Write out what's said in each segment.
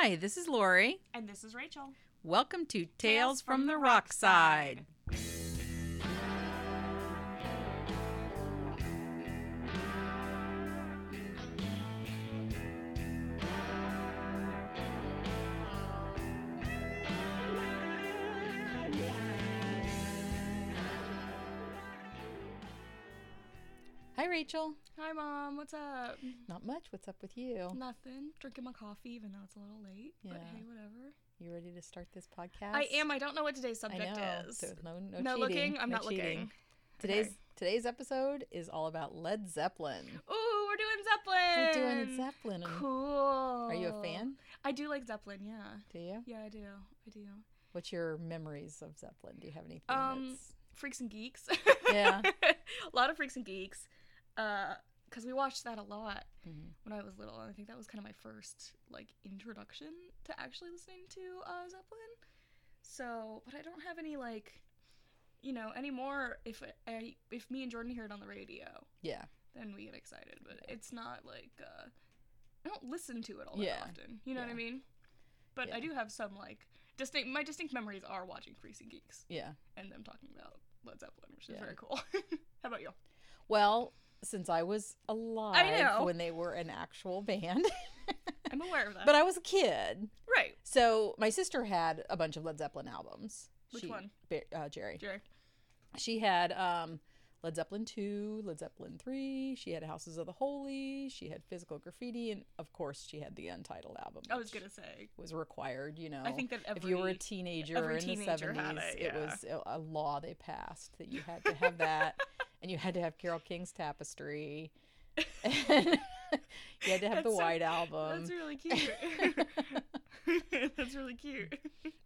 Hi, this is Lori. And this is Rachel. Welcome to Tales, from, the Rock Side. Rachel. Hi, Mom. What's up? Not much. What's up with you? Nothing. Drinking my coffee, even though it's a little late. But Yeah. hey, whatever. You ready to start this podcast? I am. I don't know what today's subject know. is. So no, no, no cheating. looking. I'm no not cheating. looking. Today's Okay. today's episode is all about Led Zeppelin. Ooh, we're doing Zeppelin. We're doing Zeppelin. Cool. Are you a fan? I do like Zeppelin. Yeah. Do you? Yeah, I do. I do. What's your memories of Zeppelin? Do you have anything Um, that's Freaks and Geeks. Yeah. a lot of Freaks and Geeks. Uh, because we watched that a lot Mhm. when I was little, and I think that was kind of my first like introduction to actually listening to uh, Zeppelin. So, but I don't have any like, you know, anymore. If I if me and Jordan hear it on the radio, Yeah. then we get excited. But it's not like uh, I don't listen to it all Yeah. that often. You know what I mean? But I do have some like distinct. My distinct memories are watching and Geeks Yeah. and them talking about Led Zeppelin, which is Yeah. very cool. How about you? Well, since I was alive know. when they were an actual band, I'm aware of that. but I was a kid. right, So my sister had a bunch of Led Zeppelin albums. Which She- one? Uh, Jerry. Jerry. She had um, Led Zeppelin 2, Led Zeppelin 3. She had Houses of the Holy. She had Physical Graffiti. And of course, she had the Untitled album. I was gonna say. was required, you know. I think that every if you were a teenager in teenager the 70s, it, it, was a law they passed that you had to have that. and you had to have Carole King's Tapestry. and you had to have the so- White Album. That's really cute. that's really cute.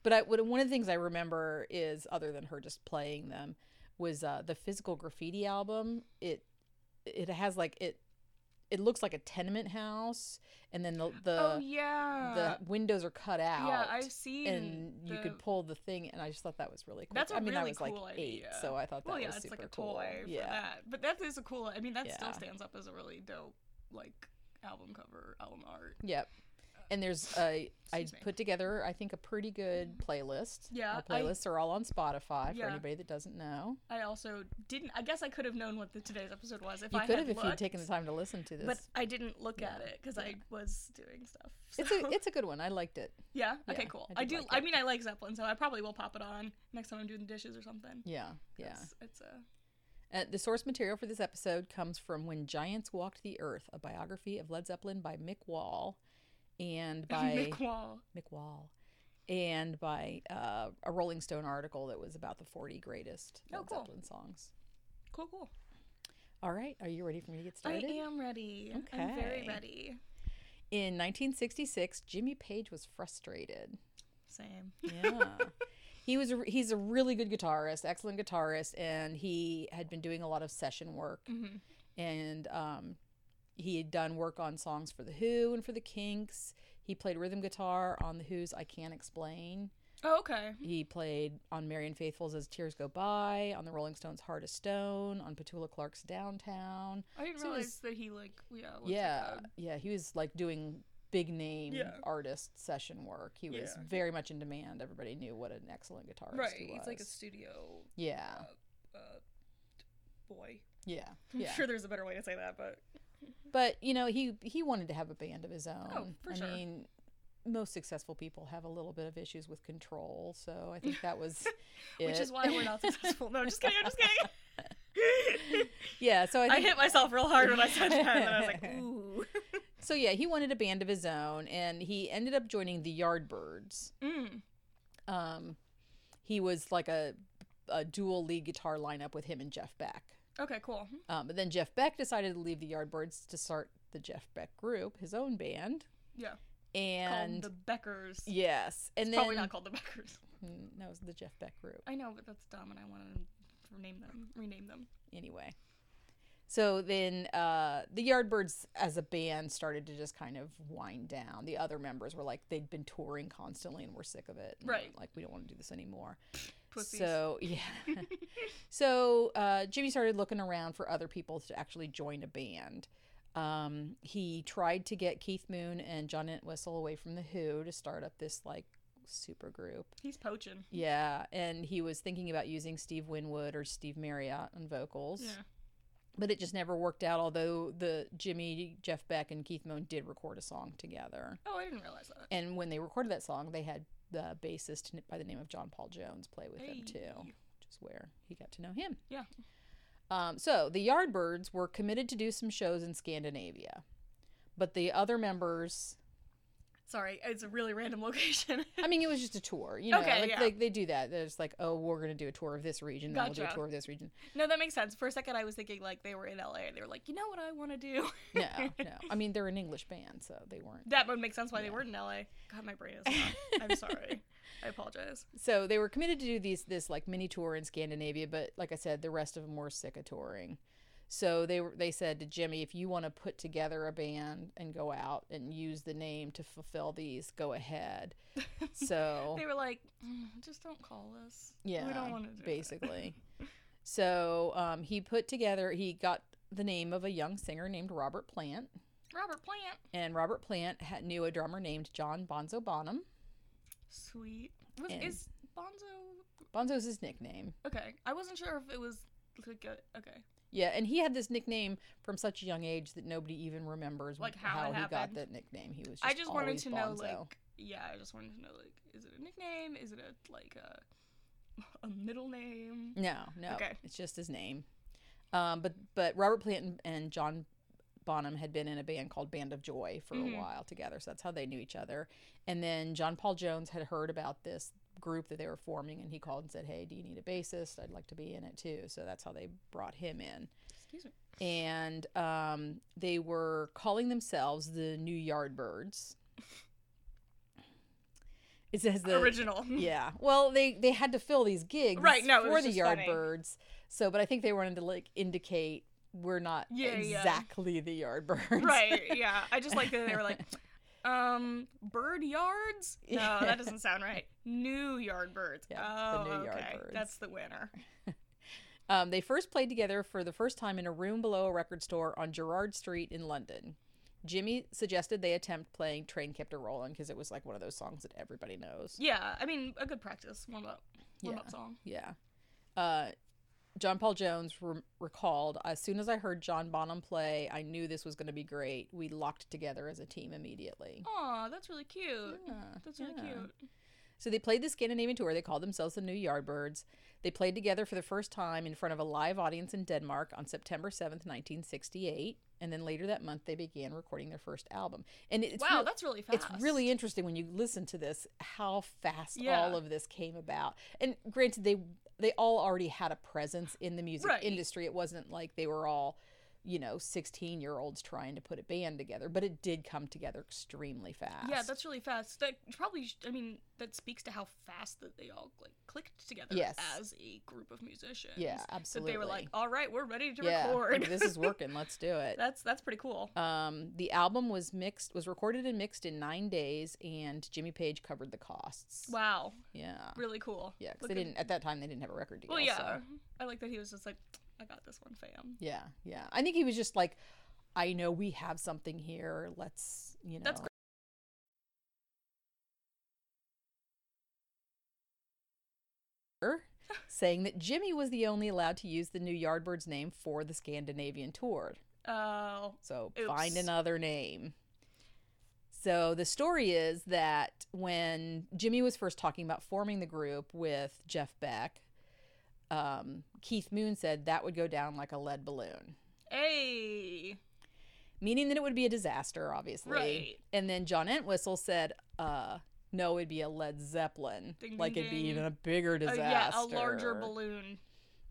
But I, one of the things I remember is, other than her just playing them, was uh, the Physical Graffiti album. It it has like it it looks like a tenement house, and then the the, oh yeah. the windows are cut out. yeah, I've seen. and you could pull the thing, and I just thought that was really cool. That's a I mean, I really was like cool eight, idea. so I thought that Well, yeah, was it's super like a cool. toy for yeah, that. But that is a cool. I mean, that Yeah. still stands up as a really dope like album cover, album art. yep. And there's a I put together I think a pretty good playlist. Yeah, Our I- playlists are all on Spotify for anybody that doesn't know. I also didn't. I guess I could have known what the today's episode was if You I could have if looked, you'd taken the time to listen to this. But I didn't look at it because I was doing stuff. it's a it's a good one. I liked it. yeah. Okay. Cool. I I, do. like I mean, I like Zeppelin, so I probably will pop it on next time I'm doing the dishes or something. Yeah, yeah. It's, it's a. Uh, the source material for this episode comes from When Giants Walked the Earth, a biography of Led Zeppelin by Mick Wall, and by Mick Wall. Mick Wall, and by uh, a Rolling Stone article that was about the 40 greatest Oh, Led cool. Zeppelin songs. Cool. Cool. All right, are you ready for me to get started? I am ready. I'm very ready. In 1966, Jimmy Page was frustrated. Same. Yeah. he was a, he's a really good guitarist, excellent guitarist, and he had been doing a lot of session work. hmm And um, he had done work on songs for The Who and for The Kinks. He played rhythm guitar on The Who's I Can't Explain. Oh, okay. He played on Marianne Faithfull's As Tears Go By, on the Rolling Stones' Heart of Stone, on Petula Clark's Downtown. I didn't So realize was- that he like yeah. like, yeah, a- yeah, he was like doing big name Yeah. artist session work. He was Yeah. very much in demand. Everybody knew what an excellent guitarist right. he was. He's like a studio yeah, uh, uh, boy. yeah, I'm yeah. sure there's a better way to say that, but But you know, he he wanted to have a band of his own. Oh, for I sure. mean, most successful people have a little bit of issues with control, so I think that was which is why we're not successful. No, just kidding. I'm just kidding. yeah. So I, I hit myself real hard when I said that, and I was like, ooh. so yeah, he wanted a band of his own, and he ended up joining the Yardbirds. Mm. Um, he was like a a dual lead guitar lineup with him and Jeff Beck. Okay, cool. Um, but then Jeff Beck decided to leave the Yardbirds to start the Jeff Beck Group, his own band. Yeah. And called the Beckers. yes, and it's then probably not called the Beckers. No, it was the Jeff Beck Group. I know, but that's dumb, and I want to rename them. Rename them. Anyway, so then uh, the Yardbirds as a band started to just kind of wind down. The other members were like they'd been touring constantly and were sick of it. Right. Like we don't want to do this anymore. Pussies. So yeah. so uh, Jimmy started looking around for other people to actually join a band. Um, he tried to get Keith Moon and John Entwistle away from the Who to start up this like super group. He's poaching. Yeah, and he was thinking about using Steve Winwood or Steve Marriott on vocals. Yeah. But it just never worked out. Although the Jimmy, Jeff Beck, and Keith Moon did record a song together, Oh, I didn't realize that. and when they recorded that song, they had the bassist by the name of John Paul Jones play with them too, which is where he got to know him. Yeah. Um, so the Yardbirds were committed to do some shows in Scandinavia, but the other members, Sorry, it's a really random location. I mean, it was just a tour, you know, Okay, like yeah. they, they do that. They're just like, oh, we're going to do a tour of this region, then we'll do a tour of this region. no, that makes sense. For a second, I was thinking like they were in LA and they were like, you know what I want to do. No, no. I mean, they're an English band, so they weren't. that would make sense why they weren't in LA. God, my brain is not. I'm sorry. I apologize. So they were committed to do these this like mini tour in Scandinavia, but like I said, the rest of them were sick of touring. So they were they said to Jimmy, if you want to put together a band and go out and use the name to fulfill these, go ahead. So They were like, "Mm, just don't call us. yeah, we don't want to do it." basically. so um, he put together. He got the name of a young singer named Robert Plant, Robert Plant. and Robert Plant had, knew a drummer named John Bonzo Bonham. Sweet. Was, is Bonzo Bonzo's his nickname. okay? I wasn't sure if it was like a okay. Yeah, and he had this nickname from such a young age that nobody even remembers Like, how it he got that nickname. He was. Just I just wanted to know Bonzo. like yeah, I just wanted to know like is it a nickname? Is it a like a a middle name? No, no, Okay. it's just his name. Um, but but Robert Plant and, and John Bonham had been in a band called Band of Joy for Mhm. a while together, so that's how they knew each other. And then John Paul Jones had heard about this group that they were forming, and he called and said, "Hey, do you need a bassist? I'd like to be in it too." So that's how they brought him in. Excuse me. and um, they were calling themselves the New Yardbirds. It says the Original. yeah. Well, they they had to fill these gigs Right, no, for the. Yardbirds. So, but I think they wanted to like indicate we're not Yeah, yeah. exactly the Yardbirds. right. Yeah. I just like that they were like, um, bird yards. No, that doesn't sound right. New yard birds. Yeah, oh, the new okay. Yardbirds. That's the winner. Um, they first played together for the first time in a room below a record store on Gerrard Street in London. Jimmy suggested they attempt playing Train Kept a Rollin' because it was like one of those songs that everybody knows. Yeah. I mean, a good practice warm up, warm Yeah. up song. Yeah. Uh, John Paul Jones re- recalled, as soon as I heard John Bonham play, I knew this was going to be great. We locked together as a team immediately. Aw, that's really cute. Yeah, That's really yeah. cute. So they played the Scandinavian tour. They called themselves the New Yardbirds. They played together for the first time in front of a live audience in Denmark on September 7th, 1968. And then later that month, they began recording their first album. And it's wow, real- that's really fast. it's really interesting when you listen to this how fast Yeah. all of this came about. And granted, they they all already had a presence in the music Right. industry. It wasn't like they were all, you know, sixteen year olds trying to put a band together. But it did come together extremely fast. Yeah, that's really fast. That probably, I mean, that speaks to how fast that they all like clicked together Yes. as a group of musicians. yeah, absolutely. That they were like, "All right, we're ready to yeah, record." this is working. Let's do it. that's that's pretty cool. Um, the album was mixed, was recorded and mixed in nine days, and Jimmy Page covered the costs. Wow, Yeah, really cool. yeah, because Look they didn't at that time. They didn't have a record deal. Well, yeah, so- I like that he was just like, "I got this one, fam." Yeah, yeah. I think he was just like, I know we have something here. Let's, you know. That's great. saying that Jimmy was the only allowed to use the new Yardbirds name for the Scandinavian tour. Oh, So find another name. So the story is that when Jimmy was first talking about forming the group with Jeff Beck, um, Keith Moon said that would go down like a lead balloon. hey, meaning that it would be a disaster, obviously. Right. And then John Entwistle said, uh, no, it'd be a Led Zeppelin. Ding, like ding, it'd be ding. even a bigger Uh, disaster. yeah, a larger balloon,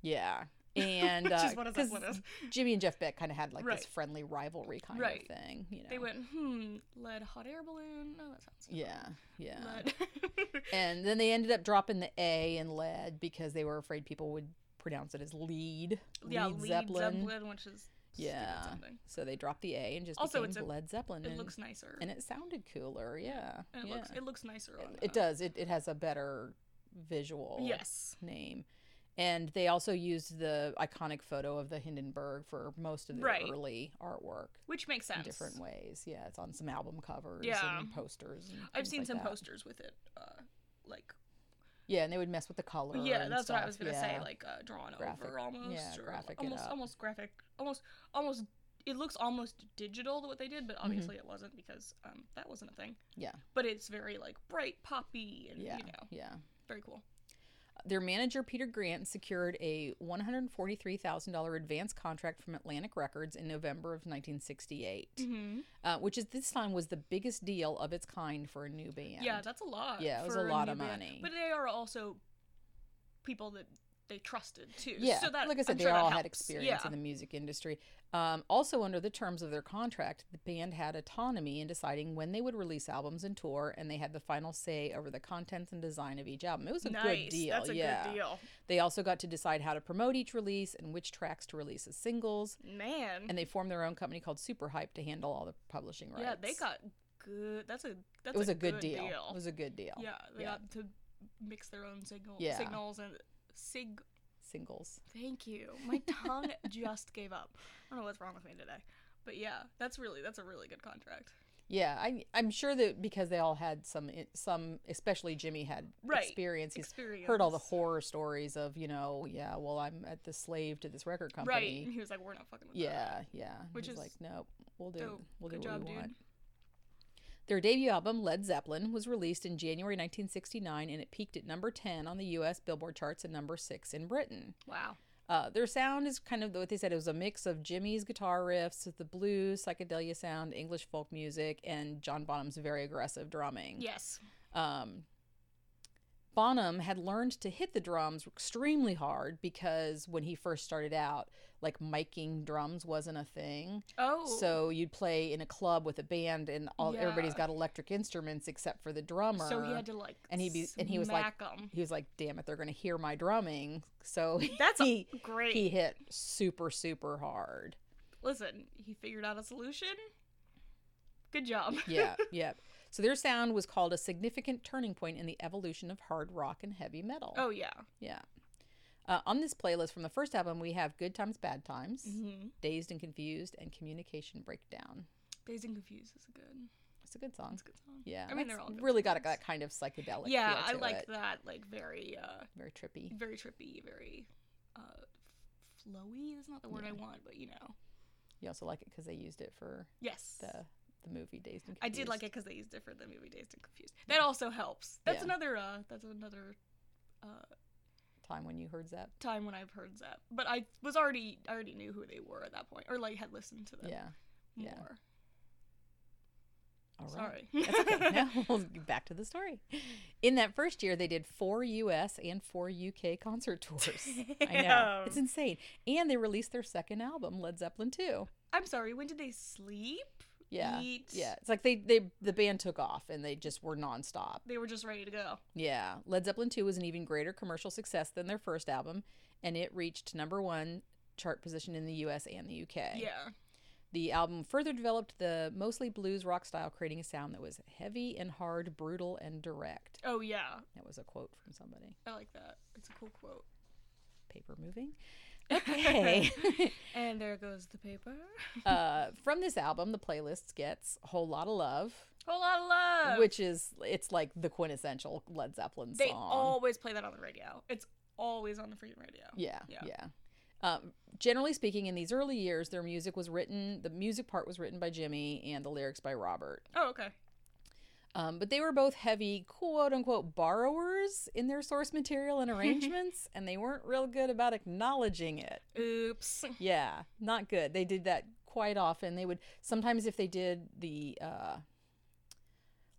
Yeah. And which uh, is what a 'cause Zeppelin is. Jimmy and Jeff Beck kind of had like Right. this friendly rivalry kind Right. of thing, you know. They went, hmm, lead hot air balloon. No, that sounds. Yeah, yeah. And then they ended up dropping the A in lead because they were afraid people would pronounce it as lead. yeah, lead lead Zeppelin. Zeppelin, which is Yeah. So they dropped the A and just Also, became it's a- Led Zeppelin. It and, looks nicer. and it sounded cooler. Yeah. And it yeah. looks it looks nicer on. it uh, does. It, it has a better visual Yes. name. And they also used the iconic photo of the Hindenburg for most of the Right. early artwork Which makes sense. in different ways. Yeah, it's on some album covers Yeah. and posters. And I've seen like some that. posters with it. Uh, like Yeah, and they would mess with the color. yeah, that's what I was gonna say. Like uh, drawn Graphic- over almost. yeah, or graphic it almost almost graphic almost almost it looks almost digital what they did, but obviously it wasn't because um, that wasn't a thing. Mm-hmm. Yeah. But it's very like bright poppy and yeah, you know yeah. very cool. Their manager, Peter Grant, secured a $143,000 advance contract from Atlantic Records in November of 1968, Mm-hmm. uh, which at this time was the biggest deal of its kind for a new band. Yeah, that's a lot. Yeah, it was a lot new of band. money. But they are also people that they trusted too. Yeah, so that, like I said, I'm they sure all had experience yeah. in the music industry. Um, also, under the terms of their contract, the band had autonomy in deciding when they would release albums and tour, and they had the final say over the contents and design of each album. It was a nice. good deal. That's a yeah. good deal. They also got to decide how to promote each release and which tracks to release as singles. Man. And they formed their own company called Super Hype to handle all the publishing rights. yeah, they got good. That's a that's it was a, good, good deal. It was a good deal. Yeah, they Yeah. got to mix their own signal Yeah. signals and sig. Singles. Thank you. My tongue just gave up. I don't know what's wrong with me today, but yeah, that's really that's a really good contract. Yeah, I, I'm sure that because they all had some, eh, some, especially Jimmy had Right. experience. He's Experience. heard all the horror stories of, you know, yeah, well, I'm at the slave to this record company. Right. And he was like, "We're not fucking with Yeah, that." yeah. Yeah. Which is like, nope, we'll do, dope. we'll do Good what job, we dude. want. Their debut album, Led Zeppelin, was released in January 1969, and it peaked at number 10 on the U.S. Billboard charts and number six in Britain. Wow. Uh, their sound is kind of what they said. It was a mix of Jimmy's guitar riffs, the blues, psychedelia sound, English folk music, and John Bonham's very aggressive drumming. Yes. Um, Bonham had learned to hit the drums extremely hard because when he first started out, like miking drums wasn't a thing. Oh. So you'd play in a club with a band, and all everybody's Yeah. got electric instruments except for the drummer. So he had to like. and he'd be and he was like 'em. he was like, "Damn it, they're gonna hear my drumming." So That's a- he great. he hit super super hard. Listen, he figured out a solution. Good job. Yeah, yeah. So their sound was called a significant turning point in the evolution of hard rock and heavy metal. oh yeah. Yeah. Uh, on this playlist from the first album, we have Good Times, Bad Times, Mm-hmm. Dazed and Confused, and Communication Breakdown. Dazed and Confused is a good. It's a good song. It's a good song. Yeah. I mean, they're all good really got a, that kind of psychedelic Yeah, I like it. that. Like very, uh, Very trippy. very trippy, very, uh, flowy. Is not the word I want, but you know. You also like it because they used it for Yes. the the movie Dazed and Confused. I did like it because they used it for the movie Dazed and Confused. That also helps. That's Yeah. another. Uh, that's another uh, Time when you heard that. time when I've heard Zep. But I was already, I already knew who they were at that point, or like had listened to them Yeah. yeah. All right. Sorry. That's okay. now we'll get back to the story. In that first year, they did four U.S. and four U.K. concert tours. I know it's insane, and they released their second album, Led Zeppelin II. I'm sorry. When did they sleep? Yeah, Eat? yeah. It's like they they the band took off and they just were nonstop. They were just ready to go. Yeah, Led Zeppelin Two was an even greater commercial success than their first album, and it reached number one chart position in the U.S. and the U.K. Yeah. The album further developed the mostly blues rock style, creating a sound that was heavy and hard, brutal and direct. Oh yeah. That was a quote from somebody. I like that. It's a cool quote. Paper moving. Okay. And there goes the paper. uh, from this album, the playlist gets a whole lot of love, Whole lot of love. which is it's like the quintessential Led Zeppelin they song. They always play that on the radio. It's always on the freaking radio. yeah, Yeah. yeah. Um, generally speaking, in these early years, their music was written. The music part was written by Jimmy, and the lyrics by Robert. Oh, okay. Um, but they were both heavy, quote unquote, borrowers in their source material and arrangements, and they weren't real good about acknowledging it. Oops. Yeah, not good. They did that quite often. They would sometimes if they did the uh,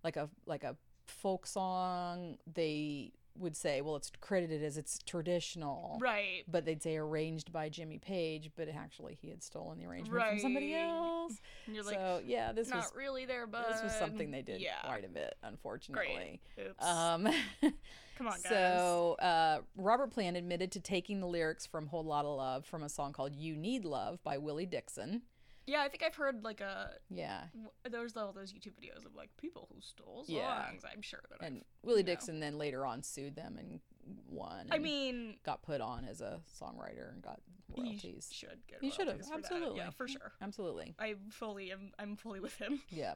like a like a folk song, they would say, well, it's credited as it's traditional. Right. But they'd say arranged by Jimmy Page, but actually he had stolen the arrangement from somebody else. And you're like, so yeah, this not was really there, but this was something they did Yeah. quite a bit, unfortunately. Great. Oops. Um, Come on, guys. so uh, Robert Plant admitted to taking the lyrics from "Whole Lot of Love" from a song called "You Need Love" by Willie Dixon. Yeah, I think I've heard like a. Yeah, w- There's all those YouTube videos of like people who stole songs. Yeah. I'm sure that and I've, Willie you know. Dixon then later on sued them and one. I mean, got put on as a songwriter and got he royalties. sh- should get He should have, for that. absolutely. Yeah, for sure. Absolutely. I fully am. I'm fully with him. Yeah.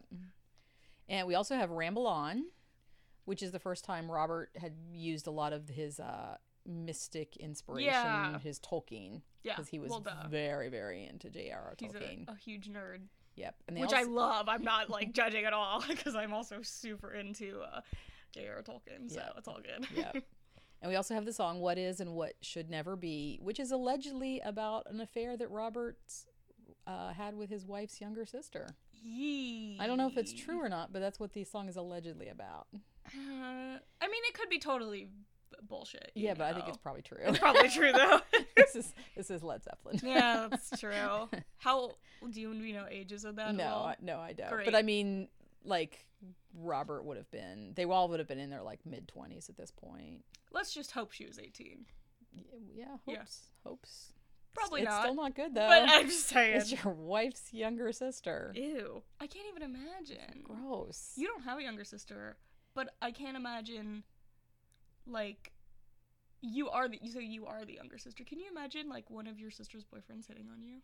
And we also have Ramble On, which is the first time Robert had used a lot of his uh, mystic inspiration, Yeah. his Tolkien, Yeah, because he was well, duh. very, very into J.R.R. He's Tolkien. a, a huge nerd, yep. Which I love. I'm not like judging at all because I'm also super into uh, J.R.R. Tolkien, so Yeah. it's all good. Yep. And we also have the song What Is and What Should Never Be, which is allegedly about an affair that Roberts uh, had with his wife's younger sister. Yee. I don't know if it's true or not, but that's what the song is allegedly about. Uh, I mean, it could be totally bullshit. Yeah, but I think it's probably true. It's probably true though. this is this is Led Zeppelin. yeah, that's true. How do you, do you know ages of that? at no? I, no, I don't. Great. But I mean, like Robert would have been. They all would have been in their like mid twenties at this point. Let's just hope she was 18. Y- Yeah, Yeah. hopes, hopes. Probably it's not. still not good though. but I'm just saying. it's your wife's younger sister. Ew. I can't even imagine. Gross. You don't have a younger sister, but I can't imagine, like, you are the you say you are the younger sister. Can you imagine like one of your sister's boyfriends hitting on you?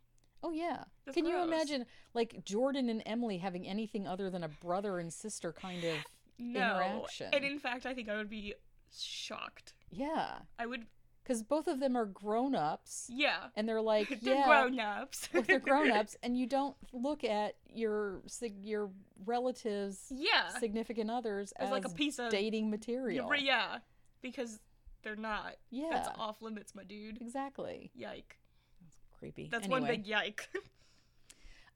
oh yeah. That's Can you imagine like Jordan and Emily having anything other than a brother and sister kind of? No. Interaction. And in fact, I think I would be shocked. Yeah, I would. because both of them are grown ups, Yeah. and they're like, They're yeah, grown ups. well, they're grown ups, and you don't look at your your relatives, Yeah. significant others As like a piece of dating material. Yeah, because they're not. Yeah, That's off limits, my dude. exactly. Yike. That's creepy. That's anyway, one big yike.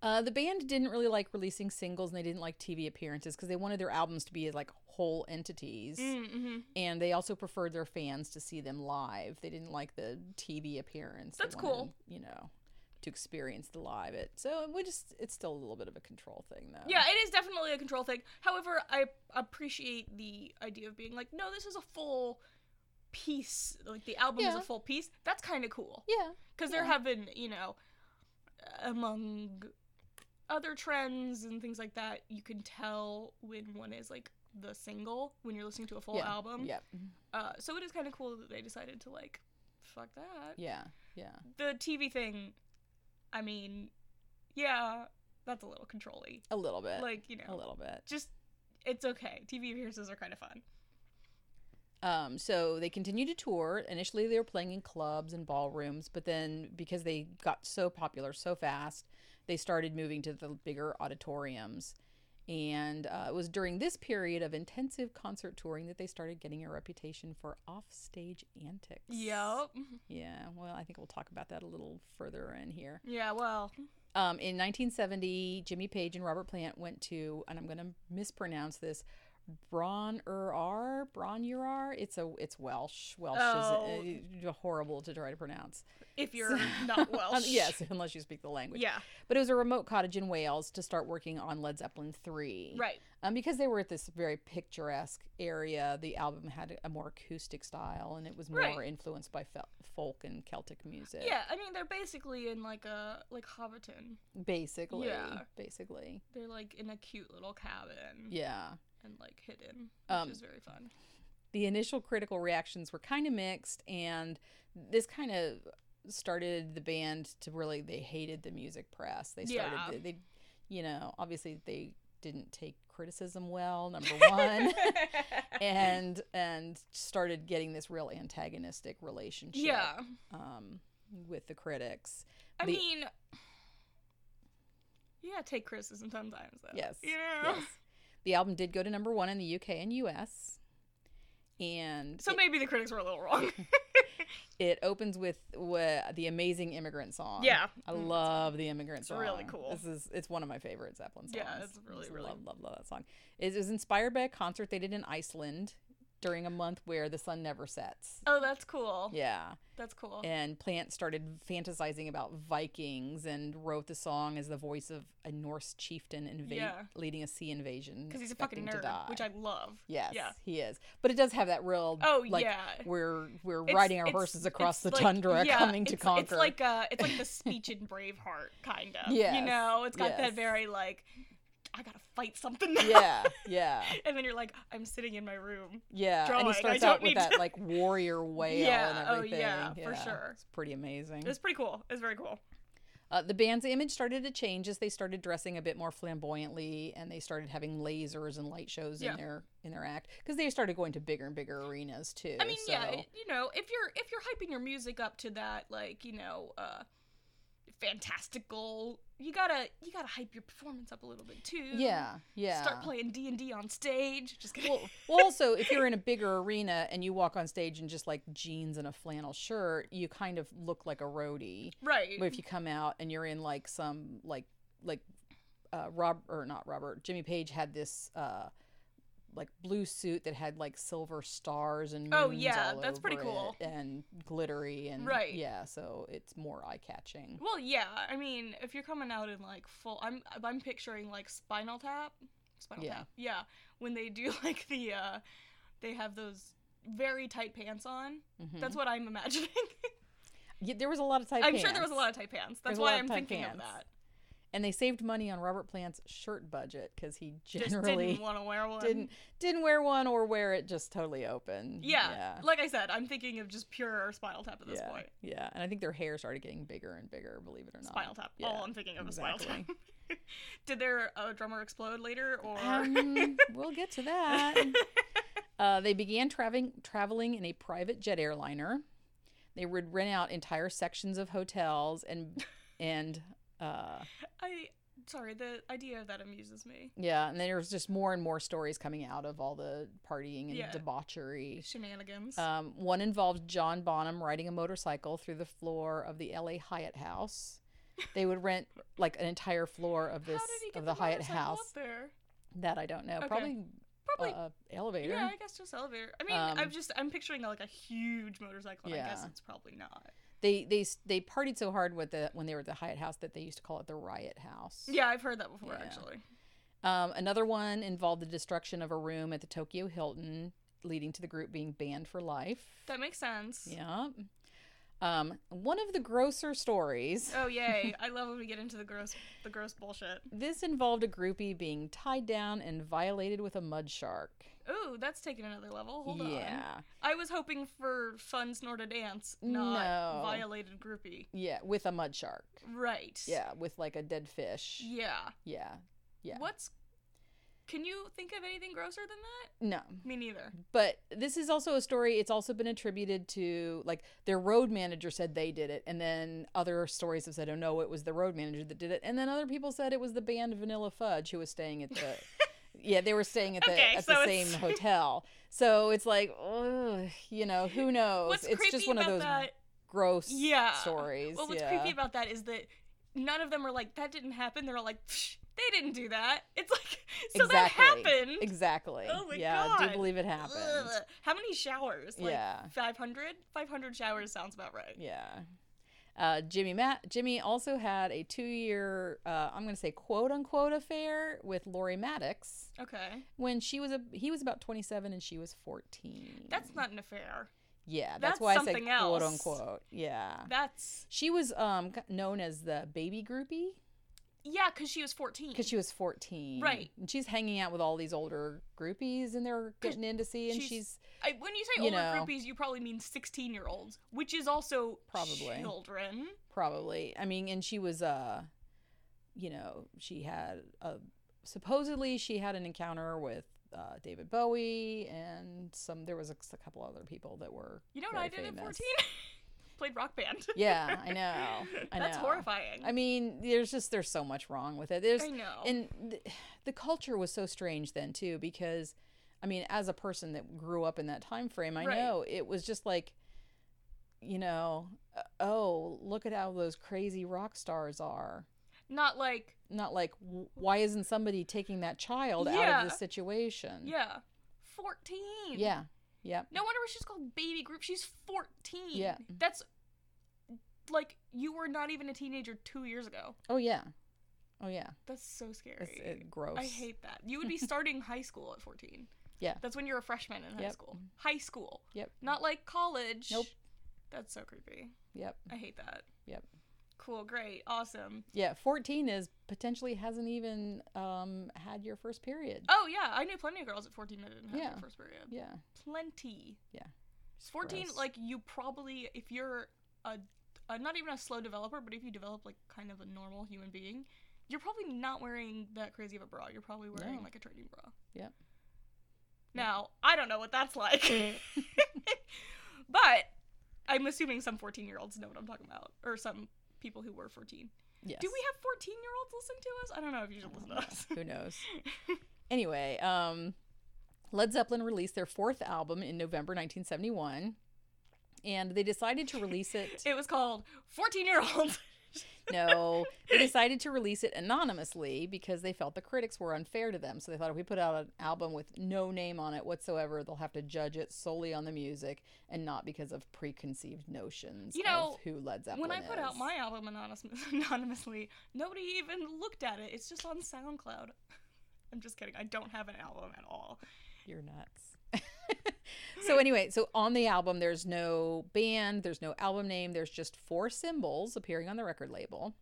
Uh, the band didn't really like releasing singles, and they didn't like TV appearances because they wanted their albums to be like whole entities. mm-hmm. And they also preferred their fans to see them live. They didn't like the TV appearance. That's wanted, cool. You know, to experience the live it. So we just it's still a little bit of a control thing though. Yeah, it is definitely a control thing. However, I appreciate the idea of being like, no, this is a full piece. Like the album is a full piece. That's kind of cool. Yeah. Because there have been, you know, among other trends and things like that, you can tell when one is like the single when you're listening to a full yeah. album. Yeah. Uh, so it is kind of cool that they decided to like, fuck that. Yeah. Yeah. The TV thing, I mean, yeah, that's a little controlly. A little bit. Like you know. a little bit. just it's okay. TV appearances are kind of fun. Um, so they continued to tour. Initially, they were playing in clubs and ballrooms, but then because they got so popular so fast, they started moving to the bigger auditoriums. And uh, it was during this period of intensive concert touring that they started getting a reputation for offstage antics. Yep. Yeah, well, I think we'll talk about that a little further in here. Yeah. Well. Um, in 1970, Jimmy Page and Robert Plant went to, and I'm going to mispronounce this, Bron Ur Bron Urar. It's a it's Welsh. Welsh Oh. is uh, horrible to try to pronounce. If you're not Welsh. Yes, unless you speak the language. Yeah. But it was a remote cottage in Wales to start working on Led Zeppelin three. Right. Um, because they were at this very picturesque area, the album had a more acoustic style, and it was more Right. influenced by folk and Celtic music. Yeah. I mean, they're basically in like a like Hobbiton. basically. Yeah. Basically. They're like in a cute little cabin Yeah. And like hidden, which Um, is very fun. the initial critical reactions were kind of mixed and this kind of started the band to really they hated the music press they started Yeah. they, they you know obviously they didn't take criticism well number one and and started getting this real antagonistic relationship yeah. um with the critics I the- mean, yeah, take criticism sometimes though. yes You know. yes the album did go to number one in the uk and us and So it- maybe the critics were a little wrong. It opens with wi- the amazing immigrant song. Yeah. I Mm, love the immigrant song. It's song. really cool. This is it's one of my favorite Zeppelin songs. Yeah, it's really, really- love love love that song. It was inspired by a concert they did in Iceland during a month where the sun never sets. oh, that's cool. Yeah, That's cool. and Plant started fantasizing about Vikings and wrote the song as the voice of a Norse chieftain inva- Yeah. leading a sea invasion. Because he's a fucking nerd, which I love. Yes, Yeah. he is. But it does have that real. Oh like, yeah. We're we're It's- riding our horses across the like- tundra, yeah, coming to conquer. It's like uh it's like the speech in Braveheart, kind of. Yes, You know, it's got yes. that very like, I gotta fight something now. yeah, yeah, and then you're like, I'm sitting in my room. yeah. Drawing, And he starts out with that to- like warrior wail Yeah, and oh, everything. yeah, for sure. It's pretty amazing. It's pretty cool. It's very cool. Uh, the band's image started to change as they started dressing a bit more flamboyantly, and they started having lasers and light shows Yeah. in their in their act because they started going to bigger and bigger arenas too. I mean, yeah, so- it- you know, if you're if you're hyping your music up to that, like you know, uh, fantastical, you gotta you gotta hype your performance up a little bit too. yeah, yeah. Start playing D and D on stage. Just kidding. well, well, also, if you're in a bigger arena and you walk on stage in just like jeans and a flannel shirt, you kind of look like a roadie. right. But if you come out and you're in like some like like uh, Rob or not Robert Jimmy Page had this uh, like blue suit that had like silver stars and Oh, moons yeah, all that's pretty cool. and glittery and Right. yeah, so it's more eye catching. Well, yeah. I mean, if you're coming out in like full, I'm I'm picturing like Spinal Tap, Spinal Yeah. Tap. Yeah, when they do like the, uh they have those very tight pants on. Mhm. That's what I'm imagining. Yeah, there was a lot of tight. Pants. I'm sure there was a lot of tight pants. That's There's why I'm thinking of that. And they saved money on Robert Plant's shirt budget because he Just generally didn't want to wear one. didn't didn't wear one or wear it just totally open. Yeah, yeah, like I said, I'm thinking of just pure Spinal Tap at this yeah, point. yeah. And I think their hair started getting bigger and bigger. Believe it or not. Spinal Tap. Yeah, All I'm thinking of is Spinal Tap. Did their uh, drummer explode later, or Um, we'll get to that. Uh, they began traveling traveling in a private jet airliner. They would rent out entire sections of hotels and and uh, I sorry, the idea of that amuses me. yeah, and then there was just more and more stories coming out of all the partying and Yeah. debauchery. Shenanigans. Um, one involved John Bonham riding a motorcycle through the floor of the L.A. Hyatt House. They would rent like an entire floor of this How did he get of the, Hyatt House. That I don't know. Okay. Probably, Probably. uh, elevator. yeah, I guess just elevator. I mean, Um, I'm just I'm picturing like a huge motorcycle. and I guess it's probably not. They they they partied so hard with the when they were at the Hyatt House that they used to call it the Riot House. Yeah, I've heard that before Yeah. actually. Um, another one involved the destruction of a room at the Tokyo Hilton, leading to the group being banned for life. That makes sense. Yeah. Um, one of the grosser stories. Oh yay! I love when we get into the gross, the gross bullshit. This involved a groupie being tied down and violated with a mud shark. Ooh, that's taking another level. Hold on. yeah. I was hoping for fun snorted ants, not No. violated groupie. Yeah, with a mud shark. Right. Yeah, with like a dead fish. Yeah. Yeah. Yeah. What's? Can you think of anything grosser than that? No. Me neither. But this is also a story. It's also been attributed to like their road manager said they did it, and then other stories have said, "Oh no, it was the road manager that did it," and then other people said it was the band Vanilla Fudge who was staying at the. yeah, they were staying at the Okay, at so the same hotel. So it's like, ugh, you know, who knows? What's it's just one of those that? gross Yeah. stories. Well, what's yeah. creepy about that is that none of them are like that didn't happen. They're all like "Psh, they didn't do that. It's like so exactly. that happened. Exactly. Oh my yeah, I God. do believe it happened. Ugh. How many showers? Like Yeah. 500? 500 showers sounds about right. Yeah. Uh, Jimmy Matt Jimmy also had a two-year, uh, I'm going to say quote unquote affair with Lori Mattix Okay. when she was a he was about 27 and she was 14. That's not an affair. yeah. That's, that's why I said quote else. unquote. Yeah. That's She was um known as the baby groupie yeah, because she was 14. because she was 14. Right. And she's hanging out with all these older groupies and they're getting in to see and she's- she's I, when you say you older know. groupies, you probably mean 16 year olds, which is also Probably. children. probably i mean and she was uh you know she had a supposedly she had an encounter with uh, david bowie and some there was a, a couple other people that were You know what I did at 14? Played rock band. yeah i know i That's know horrifying. i mean there's just there's so much wrong with it there's I know. and th- the culture was so strange then too because i mean as a person that grew up in that time frame i Right. know it was just like you know uh, oh look at how those crazy rock stars are Not like, not like why isn't somebody taking that child out of this situation yeah, 14. yeah yep No wonder she's called baby group. She's 14. Yeah. That's like you were not even a teenager two years ago. oh yeah oh yeah That's so scary. it's uh, gross I hate that. You would be starting high school at 14. Yeah. That's when you're a freshman in high Yep. school. High school. Yep. Not like college. Nope. That's so creepy. yep I hate that. Yep. Cool, great, awesome. Yeah, 14 is potentially hasn't even um, had your first period. Oh yeah, I knew plenty of girls at 14 that didn't have Yeah. their first period. Yeah. Plenty. Yeah. 14, Gross. like you probably, if you're a, a, not even a slow developer, but if you develop like kind of a normal human being, you're probably not wearing that crazy of a bra. You're probably wearing No. like a training bra. Yep. Now, I don't know what that's like. but I'm assuming some 14 year olds know what I'm talking about, or some people who were 14. Yes. Do we have 14 year olds listen to us? I don't know if you should listen to us. Who knows? anyway, um, Led Zeppelin released their fourth album in November 1971, and they decided to release it. It was called 14 year olds. No, they decided to release it anonymously because they felt the critics were unfair to them. So they thought if we put out an album with no name on it whatsoever, they'll have to judge it solely on the music and not because of preconceived notions You know, of who Led Zeppelin when I put is. out my album anonymous- anonymously, nobody even looked at it. It's just on SoundCloud. I'm just kidding. I don't have an album at all. You're nuts. So anyway, so on the album there's no band, there's no album name, there's just four symbols appearing on the record label.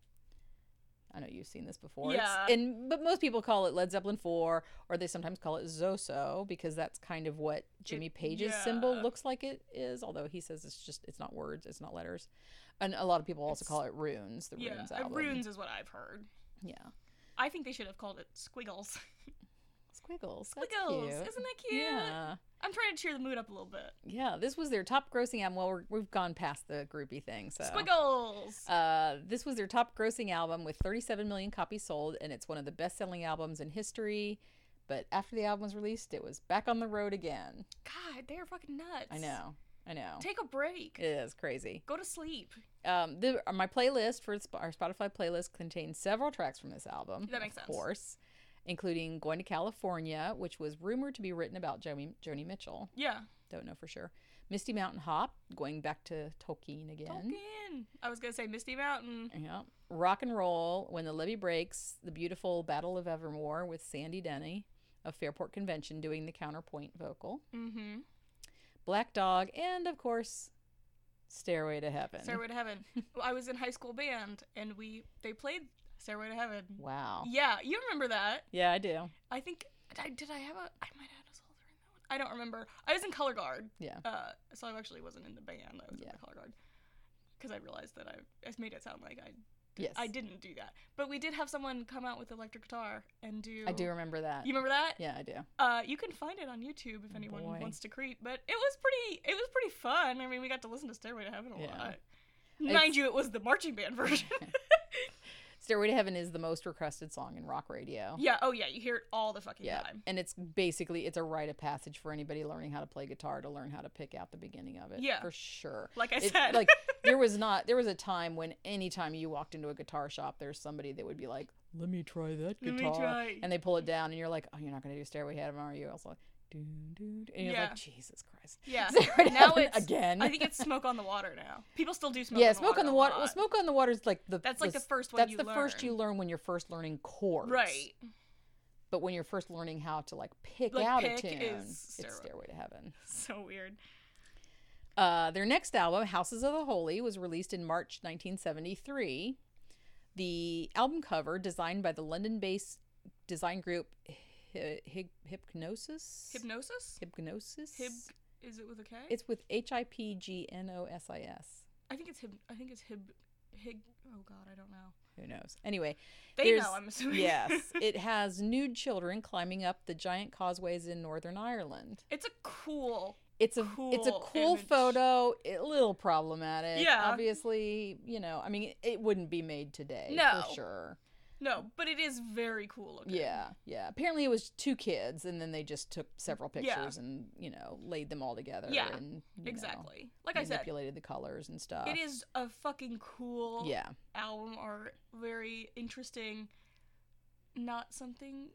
I know you've seen this before. It's- Yeah. and but most people call it Led Zeppelin 4 or they sometimes call it Zoso because that's kind of what Jimmy Page's symbol yeah. looks like it is, although he says it's just it's not words, it's not letters. And a lot of people also It's- call it runes, the Yeah, runes uh, album. runes is what I've heard. Yeah. I think they should have called it Squiggles. Squiggles. That's Squiggles, cute. isn't that cute? Yeah. I'm trying to cheer the mood up a little bit. Yeah, this was their top grossing album. Well, we're, we've gone past the groupie thing, so Squiggles. Uh, this was their top grossing album with 37 million copies sold, and it's one of the best selling albums in history. But after the album was released, it was back on the road again. God, they're fucking nuts. I know, I know. Take a break. It is crazy. Go to sleep. Um, the, my playlist for our Spotify playlist contains several tracks from this album. That makes of sense. Of course, including "Going to California," which was rumored to be written about Joni, Joni Mitchell. Yeah. Don't know for sure. "Misty Mountain Hop," going back to Tolkien again. Tolkien. I was gonna say Misty Mountain. Yeah. Rock and roll, When the Levee Breaks, The Beautiful Battle of Evermore with Sandy Denny of Fairport Convention doing the counterpoint vocal. Mm-hmm. Black Dog, and of course, Stairway to Heaven. Stairway to Heaven. I was in high school band, and we they played Stairway to Heaven. Wow. Yeah, you remember that? Yeah, I do. I think I, did. I have a. I might have had a solo during that one. I don't remember. I was in color guard. Yeah. Uh, so I actually wasn't in the band. I was Yeah. in the color guard because I realized that I, I made it sound like I Yes. I didn't do that. But we did have someone come out with electric guitar and do. I do remember that. You remember that? yeah, I do. Uh, you can find it on YouTube if anyone Boy. wants to creep. But it was pretty. It was pretty fun. I mean, we got to listen to Stairway to Heaven a Yeah. lot. It's- Mind you, it was the marching band version. Stairway to Heaven is the most requested song in rock radio. yeah. Oh yeah. You hear it all the fucking time. Yeah, time. and it's basically it's a rite of passage for anybody learning how to play guitar to learn how to pick out the beginning of it. Yeah. for sure. Like I It- said. like there was not there was a time when anytime you walked into a guitar shop, there's somebody that would be like, "Let me try that Let me guitar," try. and they pull it down, and you're like, "Oh, you're not gonna do Stairway to Heaven, are you?" I was like, "Doo doo," and you're Yeah. like, "Jesus Christ." yeah. Now it's again. I think it's Smoke on the Water now. People still do Smoke. yeah, on the smoke water on the water. Well, smoke on the water is like the That's like the first one That's you the first you learn. learn when you're first learning chords, Right. But when you're first learning how to like pick Like, out pick a tune, it's Stairway. Stairway to Heaven. So weird. Uh, their next album, Houses of the Holy, was released in March 1973. The album cover, designed by the London-based design group Hy- Hipgnosis. Hipgnosis. Hipgnosis. Hib. Is it with a K? It's with H I P G N O S I S. I think it's hib. I think it's hib. Hig. Oh God, I don't know. Who knows? Anyway, They know. I'm assuming. yes, it has nude children climbing up the giant causeways in Northern Ireland. it's a cool. It's a it's a Cool cool image. photo. A little problematic. Yeah. Obviously, you know, I mean, it wouldn't be made today. No. For sure. No, but it is very cool looking. Yeah, yeah. Apparently, it was two kids, and then they just took several Yeah. pictures and you know laid them all together. Yeah, and, you know, Exactly. Like I said, manipulated the colors and stuff. it is a fucking cool Yeah, album art. Very interesting. Not something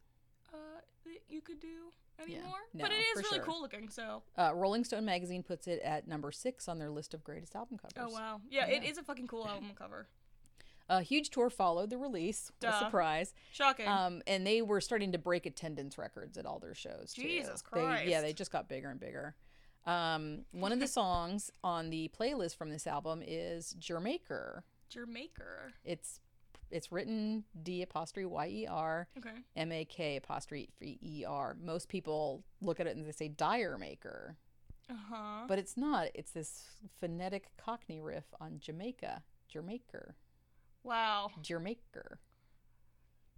uh, that you could do anymore. no, but it is really sure. cool looking. So. uh, Rolling Stone magazine puts it at number six on their list of greatest album covers. Oh wow. Yeah, it Yeah. is a fucking cool album cover. A huge tour followed the release. Duh. surprise! Shocking. Um, and they were starting to break attendance records at all their shows. too. Jesus They- yeah, they just got bigger and bigger. Um, one of the songs on the playlist from this album is D'yer Mak'er, Jamaica. It's it's written D apostrophe Y E R Okay. M A K apostrophe E R. Most people look at it and they say Dire Maker, Uh huh. but it's not. It's this phonetic Cockney riff on Jamaica, Jamaica, Wow. Jamaica.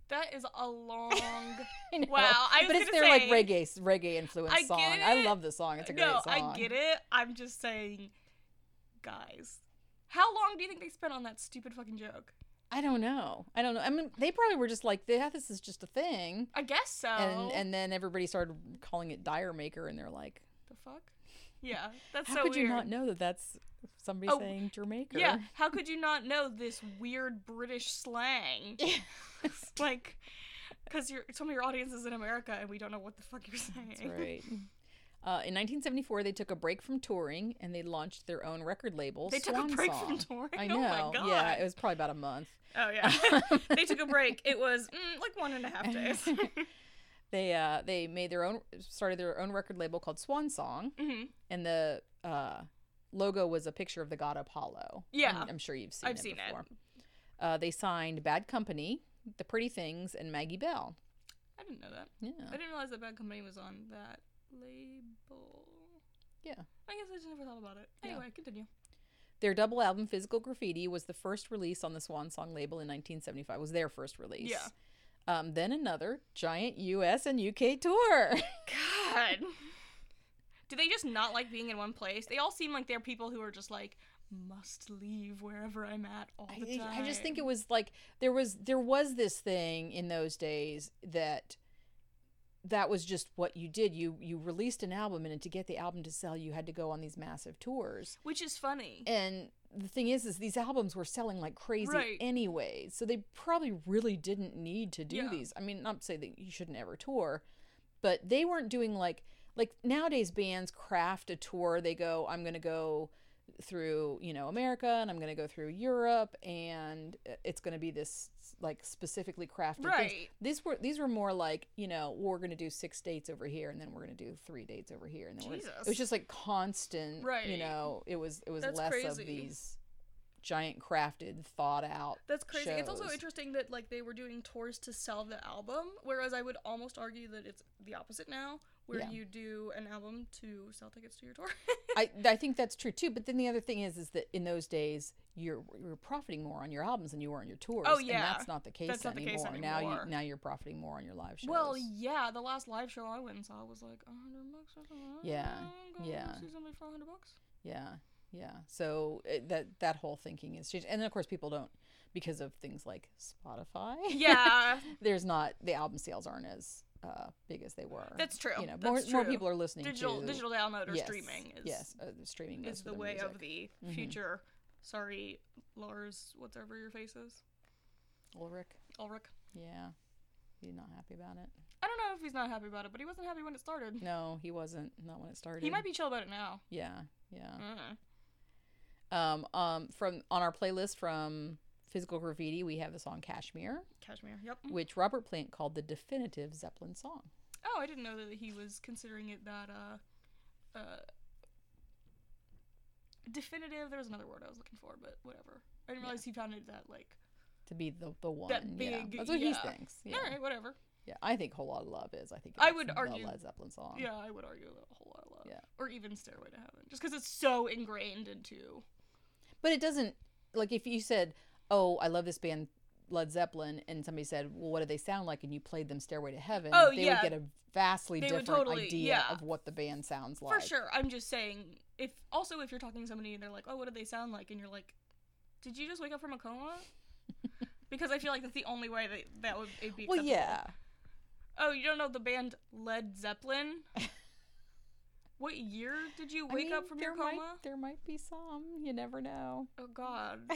That is a long. I know. Wow, I but it's their like reggae reggae influenced I song. I love this song. It's a great no, song. I get it. I'm just saying, guys, how long do you think they spent on that stupid fucking joke? I don't know. I don't know. I mean, they probably were just like, yeah, this is just a thing. I guess so. And and then everybody started calling it Dire Maker, and they're like, the fuck? Yeah, that's how so could weird. you not know that that's somebody Oh, saying Jamaica? Yeah, how could you not know this weird British slang? like, because your some of your audience is in America and we don't know what the fuck you're saying. That's right. Uh, in 1974, they took a break from touring and they launched their own record label. They took a break Song. from touring. I Oh know. my god. Yeah, it was probably about a month. Oh yeah. they took a break. It was mm, like one and a half days. They uh they made their own started their own record label called Swan Song, hmm and the uh logo was a picture of the god Apollo. Yeah. I'm, I'm sure you've seen I've it seen it. before. Uh, they signed Bad Company, The Pretty Things, and Maggie Bell. I didn't know that. Yeah. I didn't realize that Bad Company was on that label. Yeah. I guess I just never thought about it. Anyway, Yeah. Anyway, continue. Their double album Physical Graffiti was the first release on the Swan Song label in 1975. Was their first release. Yeah. Um, then another giant US and UK tour. God. Do they just not like being in one place? They all seem like they're people who are just like must leave wherever I'm at all the time. I just think it was like there was there was this thing in those days that that was just what you did. You you released an album and to get the album to sell, you had to go on these massive tours. which is funny. And the thing is, is these albums were selling like crazy Right. anyway, so they probably really didn't need to do Yeah. these. I mean, not to say that you shouldn't ever tour, but they weren't doing like like nowadays bands craft a tour. They go, I'm going to go through you know America and I'm going to go through Europe, and uh, it's going to be this like specifically crafted things. Right. These were these were more like you know we're going to do six dates over here, and then we're going to do three dates over here, and then we're it was just like constant. Right. You know, it was it was That's less of these giant crafted thought out That's crazy. It's also interesting that like they were doing tours to sell the album, whereas I would almost argue that it's the opposite now, where Yeah. you do an album to sell tickets to your tour. I, I think that's true too. But then the other thing is, is that in those days you're you're profiting more on your albums than you were on your tours. Oh, and yeah. that's not the case That's not the anymore. Now you now you're profiting more on your live shows. well, yeah, the last live show I went and saw was like a hundred bucks. Yeah, yeah. See somebody for hundred bucks. yeah, yeah. So it, that that whole thinking is changed, and then of course people don't because of things like Spotify. Yeah, there's not the album sales aren't as uh, big as they were. That's true. You know, more That's more true. people are listening digital to digital download or yes, streaming is yes, uh, streaming is the their way of music. the Mhm. future. Sorry, Lars, whatever your face is, Ulrich. Ulrich. Yeah, he's not happy about it. I don't know if he's not happy about it, but he wasn't happy when it started. No, he wasn't. Not when it started. He might be chill about it now. Yeah, yeah. Mm. Um, um, from on our playlist from Physical Graffiti, we have the song Kashmir, Cashmere. Yep. which Robert Plant called the definitive Zeppelin song. Oh, I didn't know that he was considering it that uh uh definitive. There was another word I was looking for, but whatever. I didn't Yeah. realize he found it that like. To be the the one, That yeah. That's what he thinks. Yeah, All right, whatever. yeah. I think "Whole Lot of Love" is. I think I it's would the argue- Led Zeppelin song. Yeah, I would argue a whole lot of love. Yeah. Or even Stairway to Heaven, just because it's so ingrained into. but it doesn't like if you said, "Oh, I love this band." Led Zeppelin, and somebody said, "Well, what do they sound like?" and you played them "Stairway to Heaven," Oh, they yeah. would get a vastly They different totally- idea yeah. of what the band sounds like. For sure, I'm just saying. If also if you're talking to somebody and they're like, "Oh, what do they sound like?" and you're like, "Did you just wake up from a coma?" because I feel like that's the only way that that would it'd be. Well, yeah, Oh, you don't know the band Led Zeppelin? what year did you I wake mean, up from your coma? Might, there might be some. You never know. Oh God.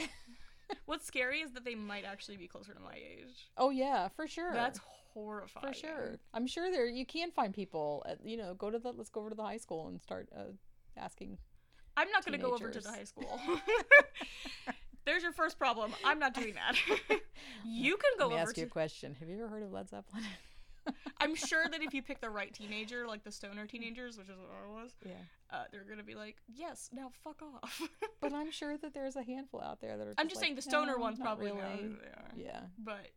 What's scary is that they might actually be closer to my age. Oh yeah, for sure. That's horrifying. for sure. I'm sure there you can find people. At, you know, go to the let's go over to the high school and start uh, asking. I'm not going to go over to the high school. There's your first problem. I'm not doing that. you can go Let me over ask to you a question. Have you ever heard of Led Zeppelin? I'm sure that if you pick the right teenager, like the stoner teenagers, which is what I was, yeah. uh, they're gonna be like, "Yes, now fuck off." But I'm sure that there's a handful out there that are. I'm just just like, saying the stoner "No, ones probably really. know who they are. Yeah. But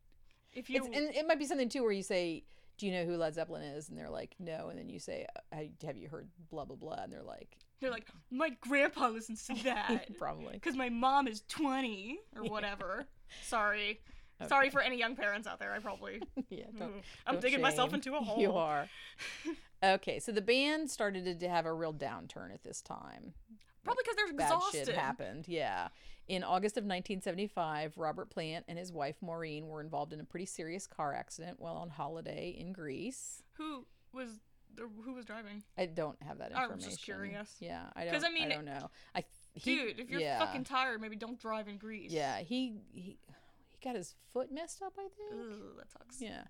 if you, It's, and it might be something too where you say, "Do you know who Led Zeppelin is?" And they're like, "No," and then you say, "Uh, "Have you heard blah blah blah?" And they're like, they're like, "My grandpa listens to that." "Probably." Because my mom is 20 or whatever. Sorry. Sorry for any young parents out there. I probably. yeah. Don't, Mm, I'm don't digging myself into a hole. You are. okay, so the band started to have a real downturn at this time. Probably because they're Bad shit happened. Yeah. In August of 1975, Robert Plant and his wife Maureen were involved in a pretty serious car accident while on holiday in Greece. Who was the, who was driving? I don't have that information. I information. was just curious. Yeah, I don't. I mean, I don't know. I he, Dude, if you're yeah, fucking tired, maybe don't drive in Greece. yeah, he he he got his foot messed up. I think. Ugh, that sucks. Yeah.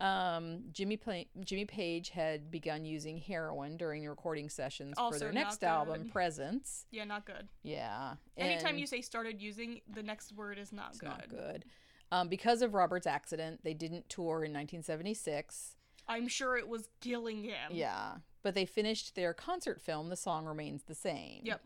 Um, Jimmy Pla- Jimmy Page had begun using heroin during the recording sessions for their next album. Presence. Yeah, not good. Yeah. Anytime you say started using, the next word is not it's good. not good. Um, because of Robert's accident, they didn't tour in 1976. I'm sure it was killing him. Yeah, but they finished their concert film. The song remains the same. Yep.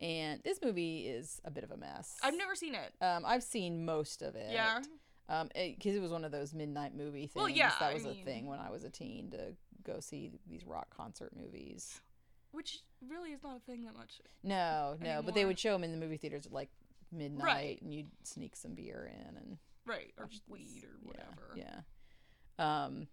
And this movie is a bit of a mess. I've never seen it. Um, I've seen most of it. Yeah. Um, because it, was one of those midnight movie things. Well, yeah, that was a mean- thing when I was a teen to go see these rock concert movies. Which really is not a thing that much. No, no, but they would show them in the movie theaters at like midnight, Right. and you'd sneak some beer in and Right. Or just this- weed or yeah, whatever. Yeah. Um,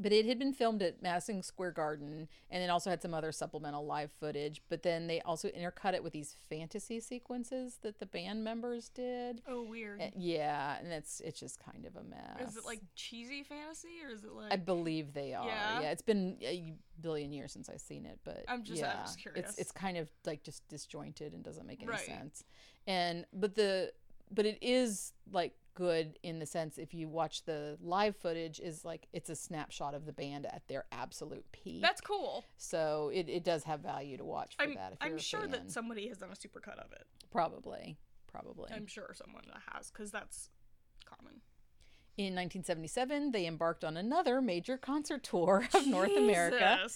but it had been filmed at Madison Square Garden, and it also had some other supplemental live footage. But then they also intercut it with these fantasy sequences that the band members did. Oh, weird. Uh, yeah, and it's it's just kind of a mess. Is it like cheesy fantasy or is it like. I believe they are. Yeah? Yeah, it's been a billion years since I've seen it, but I'm just- I'm yeah, just curious. It's it's kind of like just disjointed and doesn't make any Right. sense. And but the but it is like good in the sense if you watch the live footage is like it's a snapshot of the band at their absolute peak. That's cool. so it, it does have value to watch for I'm, that. If I'm sure fan. that somebody has done a supercut of it. probably probably. I'm sure someone has, because that's common. In 1977, they embarked on another major concert tour of North America,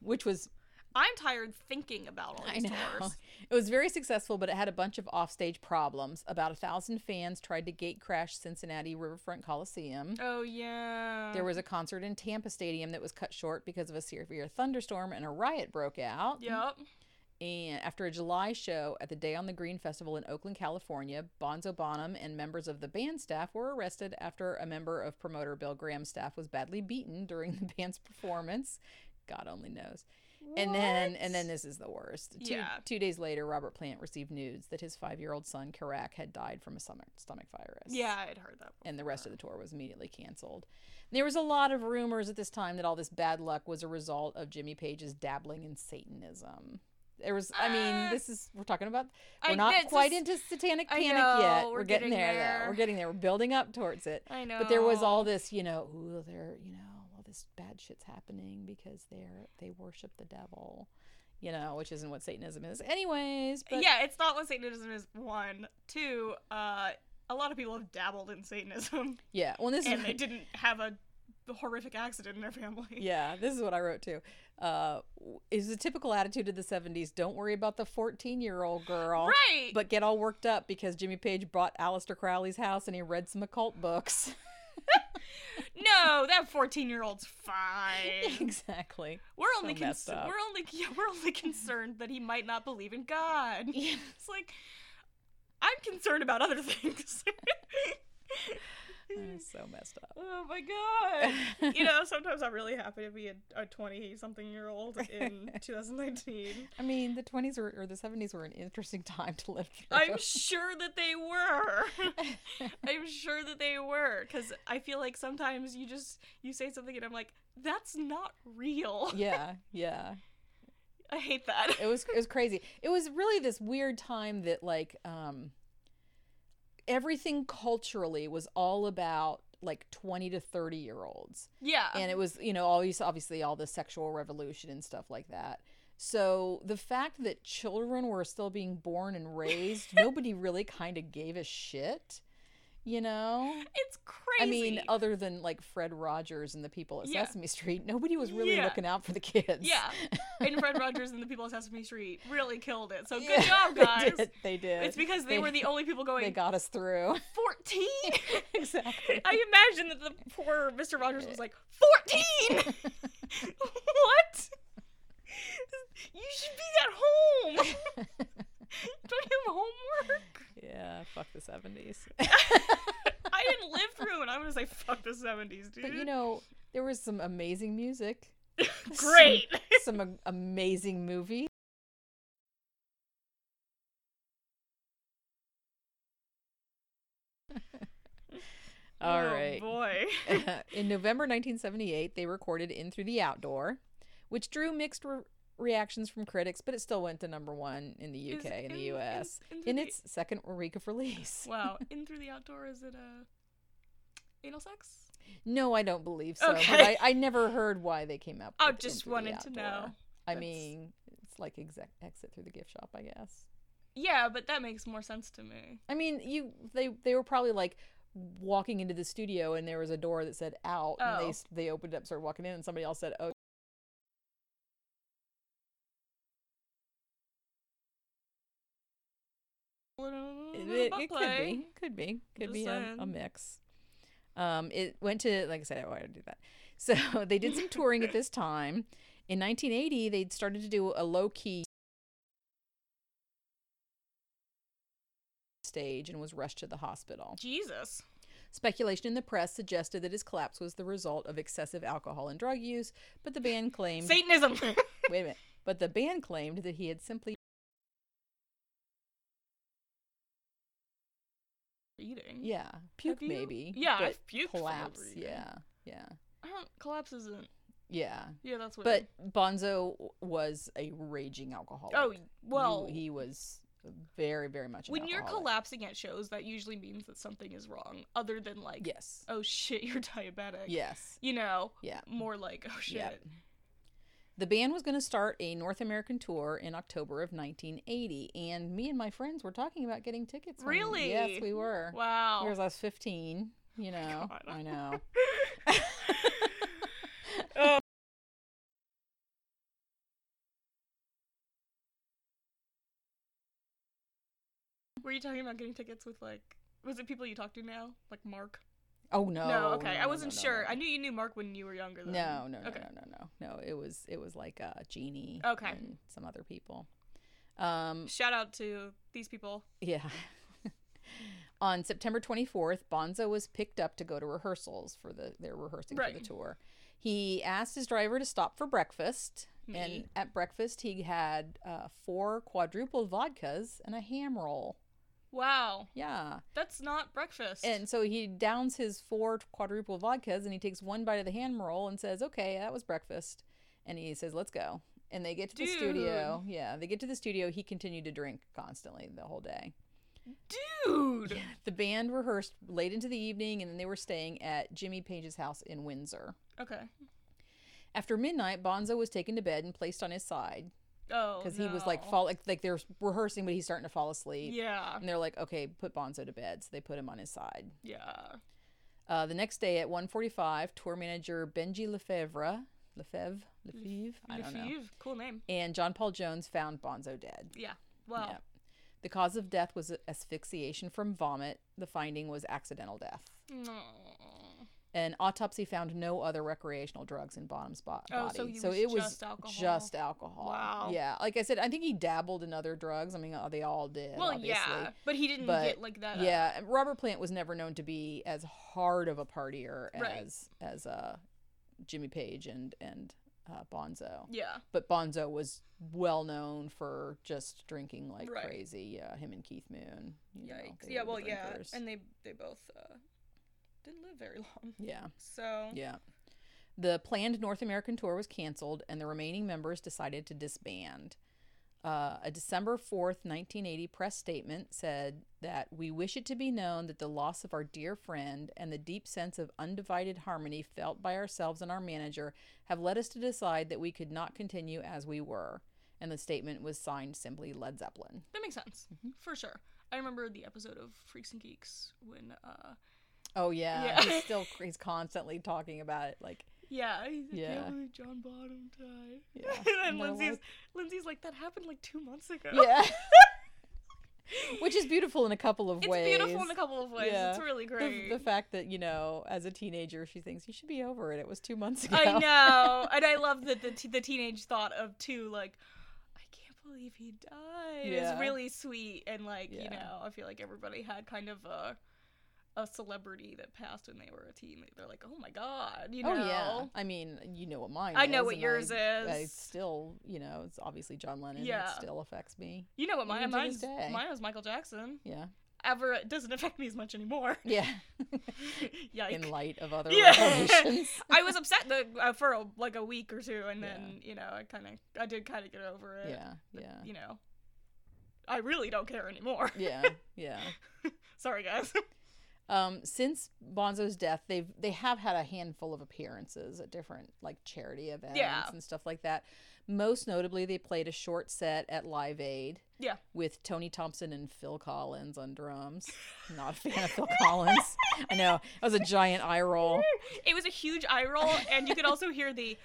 which was I'm tired thinking about all I these know. tours. It was very successful, but it had a bunch of offstage problems. About a thousand fans tried to gate crash Cincinnati Riverfront Coliseum. Oh yeah. There was a concert in Tampa Stadium that was cut short because of a severe thunderstorm and a riot broke out. Yep. And after a July show at the Day on the Green Festival in Oakland, California, Bonzo Bonham and members of the band staff were arrested after a member of promoter Bill Graham's staff was badly beaten during the band's performance. God only knows. And then and then this is the worst. Two, Yeah. two days later, Robert Plant received news that his five year old son, Karac, had died from a stomach stomach virus. Yeah, I'd heard that. And the rest of the tour was immediately canceled. There was a lot of rumors at this time that all this bad luck was a result of Jimmy Page's dabbling in Satanism. There was, I mean, Uh, this is, we're talking about, we're not quite just- into satanic panic know, yet. we're We're, getting, getting there, there. We're getting there. We're building up towards it. I know. But there was all this, you know, ooh, they're, you know, this bad shit's happening because they're, they worship the devil, you know, which isn't what Satanism is. Anyways, but yeah, it's not what Satanism is. One, two. Uh, a lot of people have dabbled in Satanism, yeah. Well, this and is, they didn't have a horrific accident in their family. yeah, this is what I wrote too. Uh, is the typical attitude of the 70s don't worry about the 14 year old girl. Right. But get all worked up because Jimmy Page bought Aleister Crowley's house and he read some occult books. no, that fourteen-year-old's fine. exactly. We're only messed con- up. we're only yeah, we're only concerned that he might not believe in God. Yeah. It's like I'm concerned about other things. So messed up. oh my god. you know, sometimes I'm really happy to be a 20 something year old in 2019. I mean, the 20s were, or the 70s were an interesting time to live through. I'm sure that they were. I'm sure that they were cuz I feel like sometimes you just you say something and I'm like that's not real. yeah, yeah. I hate that. It was it was crazy. It was really this weird time that like um everything culturally was all about like 20 to 30 year olds. yeah. and it was you know always obviously all the sexual revolution and stuff like that so the fact that children were still being born and raised nobody really kind of gave a shit You know? It's crazy. I mean, other than like Fred Rogers and the people at Yeah. Sesame Street, nobody was really Yeah. looking out for the kids. yeah. And Fred Rogers and the people at Sesame Street really killed it. So good Yeah, job, they guys. did, They did. It's because they, They- were the only people going they got us through. 14. exactly. I imagine that the poor Mr. Rogers was like, 14! what? You should be at home. Don't you have homework? Yeah, fuck the 70s. I didn't live through it. I'm gonna say fuck the 70s, dude. but you know, there was some amazing music, great. some a- amazing movies. All oh, right. boy. in November 1978, they recorded In Through the Outdoor, which drew mixed re- reactions from critics, but it still went to number one in the UK and the US In- In in the- its second week of release. Wow. In through the outdoor, is it uh, anal sex? No, I don't believe so. But Okay. I, I never heard why they came up. I just the wanted to know. I That's- mean, it's like exec- exit through the gift shop, I guess. Yeah, but that makes more sense to me. I mean, you they they were probably like walking into the studio and there was a door that said out and Oh. they s- they opened up started walking in and somebody else said oh It, it- it could be, could be, could Just be a, a mix. Um, it went to, like I said, I wanted to do that. So they did some touring at this time. In 1980, they'd started to do a low key stage and was rushed to the hospital. Jesus. Speculation in the press suggested that his collapse was the result of excessive alcohol and drug use, but the band claimed. Satanism. wait a minute. But the band claimed that he had simply Eating. yeah puke you? maybe Yeah, I've puked collapse yeah yeah I don't, collapse isn't. yeah Yeah, that's what. But Bonzo was a raging alcoholic. oh well, he, was very, very much. When you're collapsing at shows, that usually means that something is wrong, other than like, yes, oh shit, you're diabetic. yes, You know, yeah, more like, oh shit. Yeah. The band was going to start a North American tour in October of 1980, and me and my friends were talking about getting tickets. when- Really? Yes, we were. Wow. Here's us 15. You know, God. I know. Oh. Were you talking about getting tickets with like? Was it people you talked to now, like Mark? Oh no. no, okay, no, I wasn't no, no, sure. I knew you knew Mark when you were younger. Then. No, no, no, Okay. no, no, no, no. It was it was like uh, Jeannie. Okay. And some other people. Um, Shout out to these people. Yeah. On September 24th, Bonzo was picked up to go to rehearsals for the they're rehearsing for the tour. He asked his driver to stop for breakfast, Me. and at breakfast he had uh, four quadruple vodkas and a ham roll. Wow, Yeah, that's not breakfast. and so he downs his four quadruple vodkas and he takes one bite of the ham roll and says, "Okay, that was breakfast," and he says, "Let's go." And they get to the studio. Yeah, they get to the studio. He continued to drink constantly the whole day. dude, The band rehearsed late into the evening and then they were staying at Jimmy Page's house in Windsor. okay. After midnight, Bonzo was taken to bed and placed on his side Oh, because he was like no. fall like like they're rehearsing but he's starting to fall asleep. Yeah, And they're like, "Okay, put Bonzo to bed." So they put him on his side. yeah. Uh, the next day at 1:45, tour manager Benji Lefevre, Lefevre, Lefevre, I don't know, Cool name. and John Paul Jones found Bonzo dead. Yeah. Wow. Yeah. The cause of death was asphyxiation from vomit. The finding was accidental death. No. An autopsy found no other recreational drugs in Bonham's bo- Oh, body. so he was it was just alcohol. just alcohol. Wow. Yeah, like I said, I think he dabbled in other drugs. I mean, uh, they all did. Well, obviously. yeah, but he didn't But, get like that. uh, Yeah, and Robert Plant was never known to be as hard of a partier Right. as as uh, Jimmy Page and and uh, Bonzo. Yeah. But Bonzo was well known for just drinking like Right. crazy. Yeah, him and Keith Moon. you know, Yikes. they yeah. Well, yeah, and they they both uh, didn't live very long. yeah. So Yeah. The planned North American tour was canceled, and the remaining members decided to disband. Uh, a December 4th, 1980 press statement said that we wish it to be known that the loss of our dear friend and the deep sense of undivided harmony felt by ourselves and our manager have led us to decide that we could not continue as we were. And the statement was signed simply Led Zeppelin. that makes sense Mm-hmm. for sure. I remember the episode of Freaks and Geeks when uh Oh yeah, Yeah. he's still he's constantly talking about it. Like yeah, he's like, Yeah. "Can't believe John Bonham died. Yeah, and they're Lindsay's like- Lindsay's like that happened like two months ago. yeah, which is beautiful in a couple of It's ways. It's beautiful in a couple of ways. Yeah. It's really the, great. the fact that you know, as a teenager, she thinks you should be over it. It was two months ago. I know, and I love that the t- the teenage thought of too like. I can't believe he died. Yeah. It's really sweet, and like you know, I feel like everybody had kind of a a celebrity that passed when they were a teen. They're like, oh my god, you know. Oh yeah. I mean, you know what mine. Is. I know what yours I, I still, you know, it's obviously John Lennon. Yeah. It still affects me. You know what mine? Even to this Mine's mine was Michael Jackson. Yeah. Ever it doesn't affect me as much anymore. Yeah. Yikes. In light of other Yeah. revelations. I was upset the, uh, for a, like a week or two, and then you know I kind of I did kind of get over it. yeah. Yeah. You know, I really don't care anymore. Yeah. Yeah. Sorry, guys. Um, since Bonzo's death, they've they have had a handful of appearances at different like charity events Yeah. and stuff like that. Most notably, they played a short set at Live Aid yeah. with Tony Thompson and Phil Collins on drums. Not a fan of Phil Collins. I know it was a giant eye roll. It was a huge eye roll, and you could also hear the.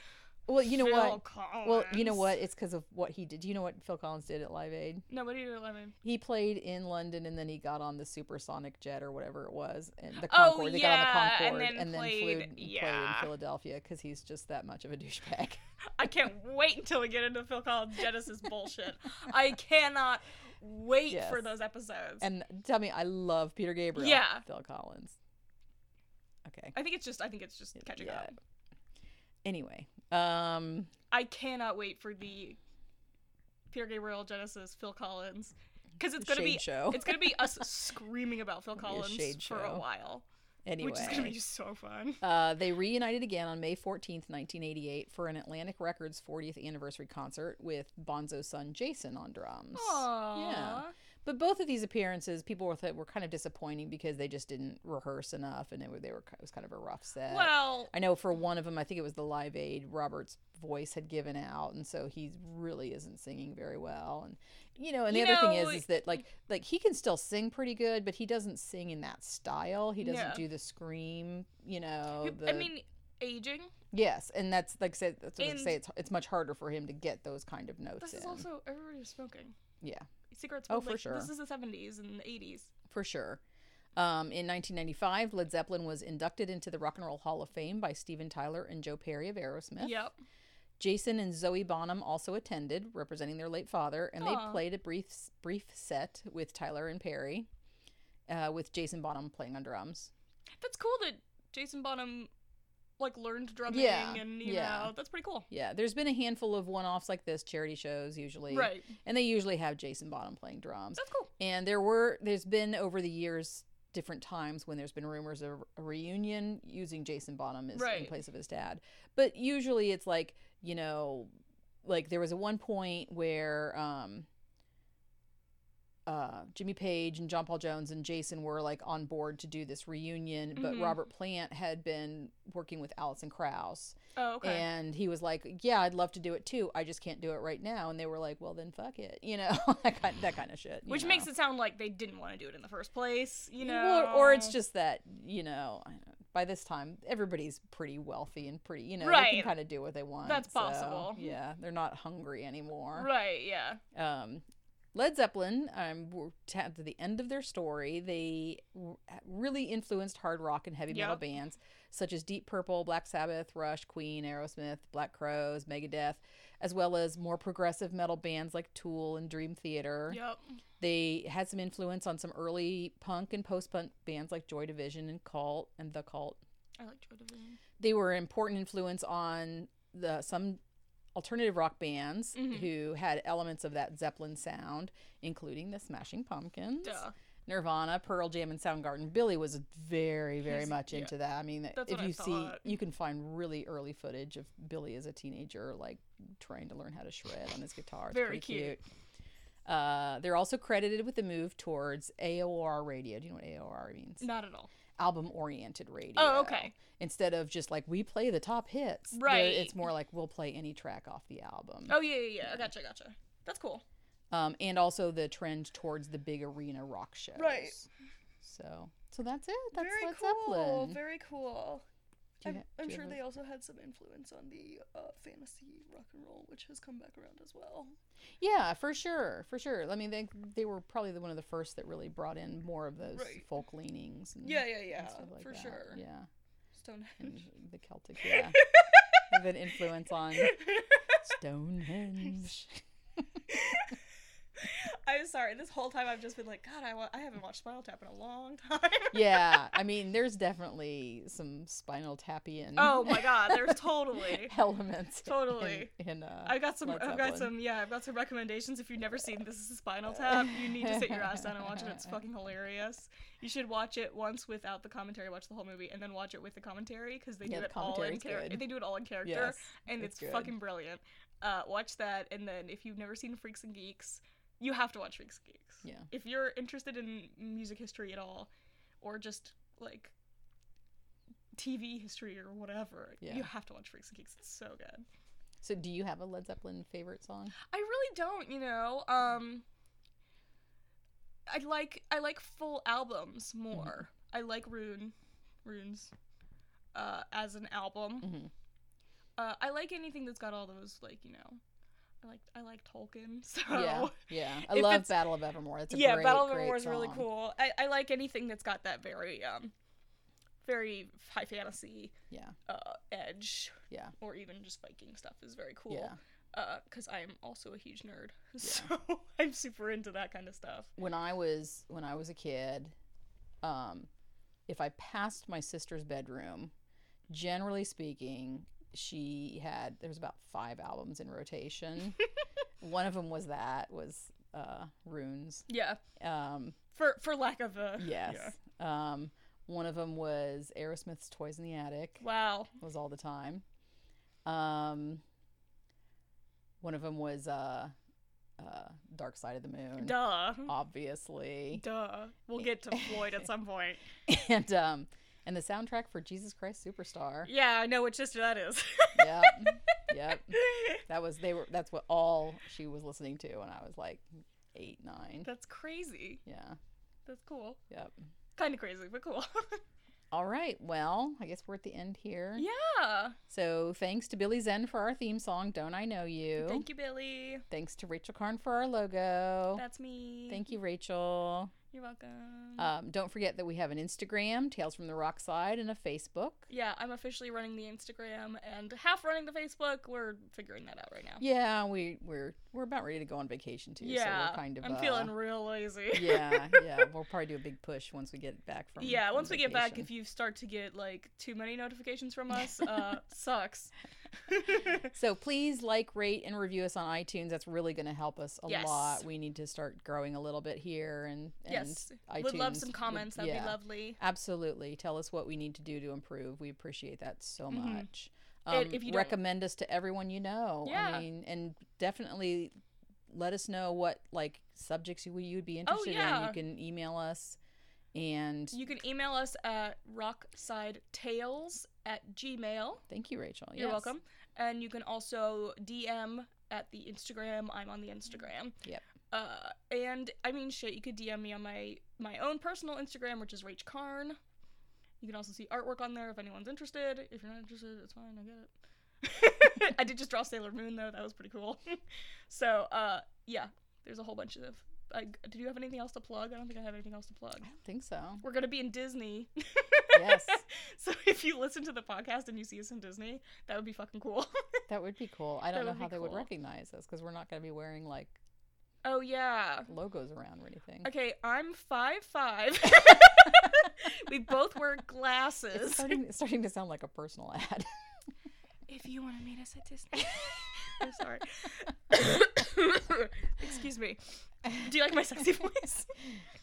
Well, you know Phil what? Collins. Well, you know what? It's because of what he did. Do you know what Phil Collins did at Live Aid? No, Nobody did Lemon. He played in London and then he got on the supersonic jet or whatever it was, and the Oh, Concorde. they yeah, got on the and Concorde then flew, played- and played in Philadelphia because he's just that much of a douchebag. I can't wait until we get into Phil Collins Genesis bullshit. I cannot wait for those episodes. and tell me, I love Peter Gabriel. Yeah. Phil Collins. Okay. I think it's just I think it's just catching yeah. up. Anyway, um, I cannot wait for the Peter Gabriel Genesis Phil Collins because it's gonna be show. it's gonna be us screaming about Phil a Collins shade for a while, anyway, which is gonna be so fun. Uh, they reunited again on May 14th, 1988, for an Atlantic Records 40th anniversary concert with Bonzo's son Jason on drums. Aww. Yeah. But both of these appearances, people were, were kind of disappointing because they just didn't rehearse enough, and it, were- they were it was kind of a rough set. Well, I know for one of them, I think it was the Live Aid. Robert's voice had given out, and so he really isn't singing very well. And you know, and the other thing is, is that like like he can still sing pretty good, but he doesn't sing in that style. He doesn't Yeah. do the scream. You know, I mean, aging. yes, and that's like I said, that's what I say. It's it's much harder for him to get those kind of notes This is in. also everybody's smoking. yeah. Cigarettes. Oh, for like, sure. This is the seventies and the eighties. for sure. Um, in 1995, Led Zeppelin was inducted into the Rock and Roll Hall of Fame by Steven Tyler and Joe Perry of Aerosmith. Yep. Jason and Zoe Bonham also attended, representing their late father, and they Aw. played a brief brief set with Tyler and Perry, uh, with Jason Bonham playing on drums. That's cool that Jason Bonham like learned drumming Yeah, and you yeah. know that's pretty cool. Yeah, there's been a handful of one-offs like this, charity shows usually, Right. and they usually have Jason Bonham playing drums. That's cool. And there were there's been over the years different times when there's been rumors of a reunion using Jason Bonham as in place of his dad. But usually it's like, you know, like there was a one point where um uh, Jimmy Page and John Paul Jones and Jason were like on board to do this reunion, but Mhm. Robert Plant had been working with Alison Krauss, Oh, okay. and he was like, "Yeah, I'd love to do it too. I just can't do it right now." And they were like, "Well, then fuck it," you know, that kind that kind of shit. Which know? makes it sound like they didn't want to do it in the first place, you know. Or, or it's just that you know, by this time everybody's pretty wealthy and pretty, you know, they can kind of do what they want. That's so, possible. Yeah, they're not hungry anymore. right, yeah. Um, Led Zeppelin, um, were t- at the end of their story. They really influenced hard rock and heavy metal Yep. bands such as Deep Purple, Black Sabbath, Rush, Queen, Aerosmith, Black Crowes, Megadeth, as well as more progressive metal bands like Tool and Dream Theater. Yep. They had some influence on some early punk and post punk bands like Joy Division and Cult and The Cult. I like Joy Division. They were an important influence on the some alternative rock bands Mhm. who had elements of that Zeppelin sound, including the Smashing Pumpkins, Duh. Nirvana, Pearl Jam, and Soundgarden. Billy was very, very He's- much yeah. into that. I mean, That's if you see, you can find really early footage of Billy as a teenager, like trying to learn how to shred on his guitar. It's Very pretty cute. Uh, they're also credited with the move towards AOR radio. Do you know what AOR means? Not at all. Album oriented radio. Oh, okay. Instead of just like we play the top hits, Right. It's more like we'll play any track off the album. Oh yeah, yeah, yeah. Gotcha, gotcha. That's cool. um, and also the trend towards the big arena rock shows. Right. So, so that's it. That's very cool. Very cool. I'm, ha- I'm sure they also had some influence on the uh, fantasy rock and roll, which has come back around as well. Yeah, for sure, for sure. I mean, they they were probably the, one of the first that really brought in more of those Right. folk leanings. And, Yeah, yeah, yeah, like for that. sure. Yeah, Stonehenge, and the Celtic, yeah, have an influence on Stonehenge. I'm sorry. This whole time I've just been like, God, I, wa- I haven't watched Spinal Tap in a long time. yeah, I mean, there's definitely some Spinal Tapian. oh my God, there's totally. elements. Totally. In, in, uh, I got some. I've got some. Yeah, I've got some recommendations. If you've never seen This Is a Spinal Tap, you need to sit your ass down and watch it. It's fucking hilarious. You should watch it once without the commentary. Watch the whole movie and then watch it with the commentary because they Yeah, do the it all in character. They do it all in character, Yes, and it's it's, fucking brilliant. Uh, watch that, and then if you've never seen Freaks and Geeks, you have to watch Freaks and Geeks. Yeah. If you're interested in music history at all, or just like TV history or whatever, Yeah. you have to watch Freaks and Geeks. It's so good. So, do you have a Led Zeppelin favorite song? I really don't, you know. Um I like I like full albums more. I like Rune Runes uh as an album. Mhm. Uh I like anything that's got all those like, you know. I like I like Tolkien. So Yeah, yeah. I love Battle of Evermore. It's a yeah, great, Battle of Evermore is really cool. I, I like anything that's got that very um very high fantasy Yeah, uh edge yeah, or even just Viking stuff is very cool. yeah. Uh, because I'm also a huge nerd, so I'm super into that kind of stuff. when I was when I was a kid, um, if I passed my sister's bedroom, generally speaking, she had there was about five albums in rotation. One of them was that was uh, Runes. Yeah, Um, for for lack of a yes. yeah. Um, one of them was Aerosmith's "Toys in the Attic." Wow. Was all the time. Um, one of them was uh, uh, "Dark Side of the Moon." Duh. Obviously. Duh. We'll get to Floyd at some point. and um and the soundtrack for Jesus Christ Superstar. Yeah, I know which sister that is. Yep. yep. That was they were that's what all she was listening to when I was like eight, nine. That's crazy. Yeah. That's cool. Yep. Kind of crazy, but cool. All right. Well, I guess we're at the end here. yeah. So thanks to Billy Zen for our theme song, Don't I Know You? Thank you, Billy. Thanks to Rachel Karn for our logo. That's me. Thank you, Rachel. You're welcome. Um, don't forget that we have an Instagram, Tales from the Rock Side, and a Facebook. yeah, I'm officially running the Instagram and half running the Facebook. We're figuring that out right now. Yeah, we we're we're about ready to go on vacation too. Yeah, so we're kind of I'm uh, feeling real lazy. yeah, yeah. We'll probably do a big push once we get back from. yeah, from once we get back, if you start to get like too many notifications from us, uh, sucks. So please like, rate, and review us on iTunes. That's really going to help us a Yes. lot. We need to start growing a little bit here, and, and yes, iTunes would love some would- comments. That'd yeah, be lovely. Absolutely, tell us what we need to do to improve. We appreciate that so Mhm. much. Um, if you recommend us to everyone you know. Yeah. I mean, and definitely let us know what like subjects you you'd be interested in. Oh, yeah. You can email us, and You can email us at rocksidetales at gmail. thank you, Rachel. You're Yes. welcome. And you can also DM at the Instagram. I'm on the Instagram. Yep. Uh, and I mean, shit, you could DM me on my my own personal Instagram, which is Rach Karn. You can also see artwork on there if anyone's interested. If you're not interested, it's fine. I get it. I did just draw Sailor Moon though. That was pretty cool. so, uh, yeah, there's a whole bunch of. I, did you have anything else to plug? I don't think I have anything else to plug. I don't think so. We're gonna be in Disney. Yes. so if you listen to the podcast and you see us in Disney, that would be fucking cool. That would be cool. I don't know would be how they would recognize us because we're not going to be wearing like oh yeah. logos around or anything. Okay, I'm five five. we both wear It's glasses. starting, it's starting to sound like a personal ad. If you want to meet us at Disney. I'm sorry. Excuse me. Do you like my sexy voice?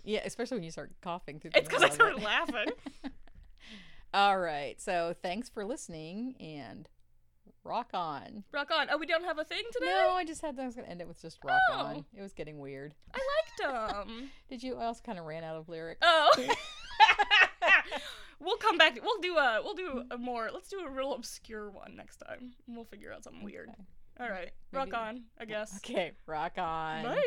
yeah, especially when you start coughing through. It's because I started it. laughing. All right. So thanks for listening and rock on. Rock on. Oh, we don't have a thing today? No, I just had that. I was gonna end it with just rock Oh. on. It was getting weird. I liked them. Did you? I also kind of ran out of lyrics. Oh. we'll come back. We'll do a. We'll do a more. Let's do a real obscure one next time. We'll figure out something weird. Okay. All right. Rock Maybe- on. I guess. Okay, rock on. Bye.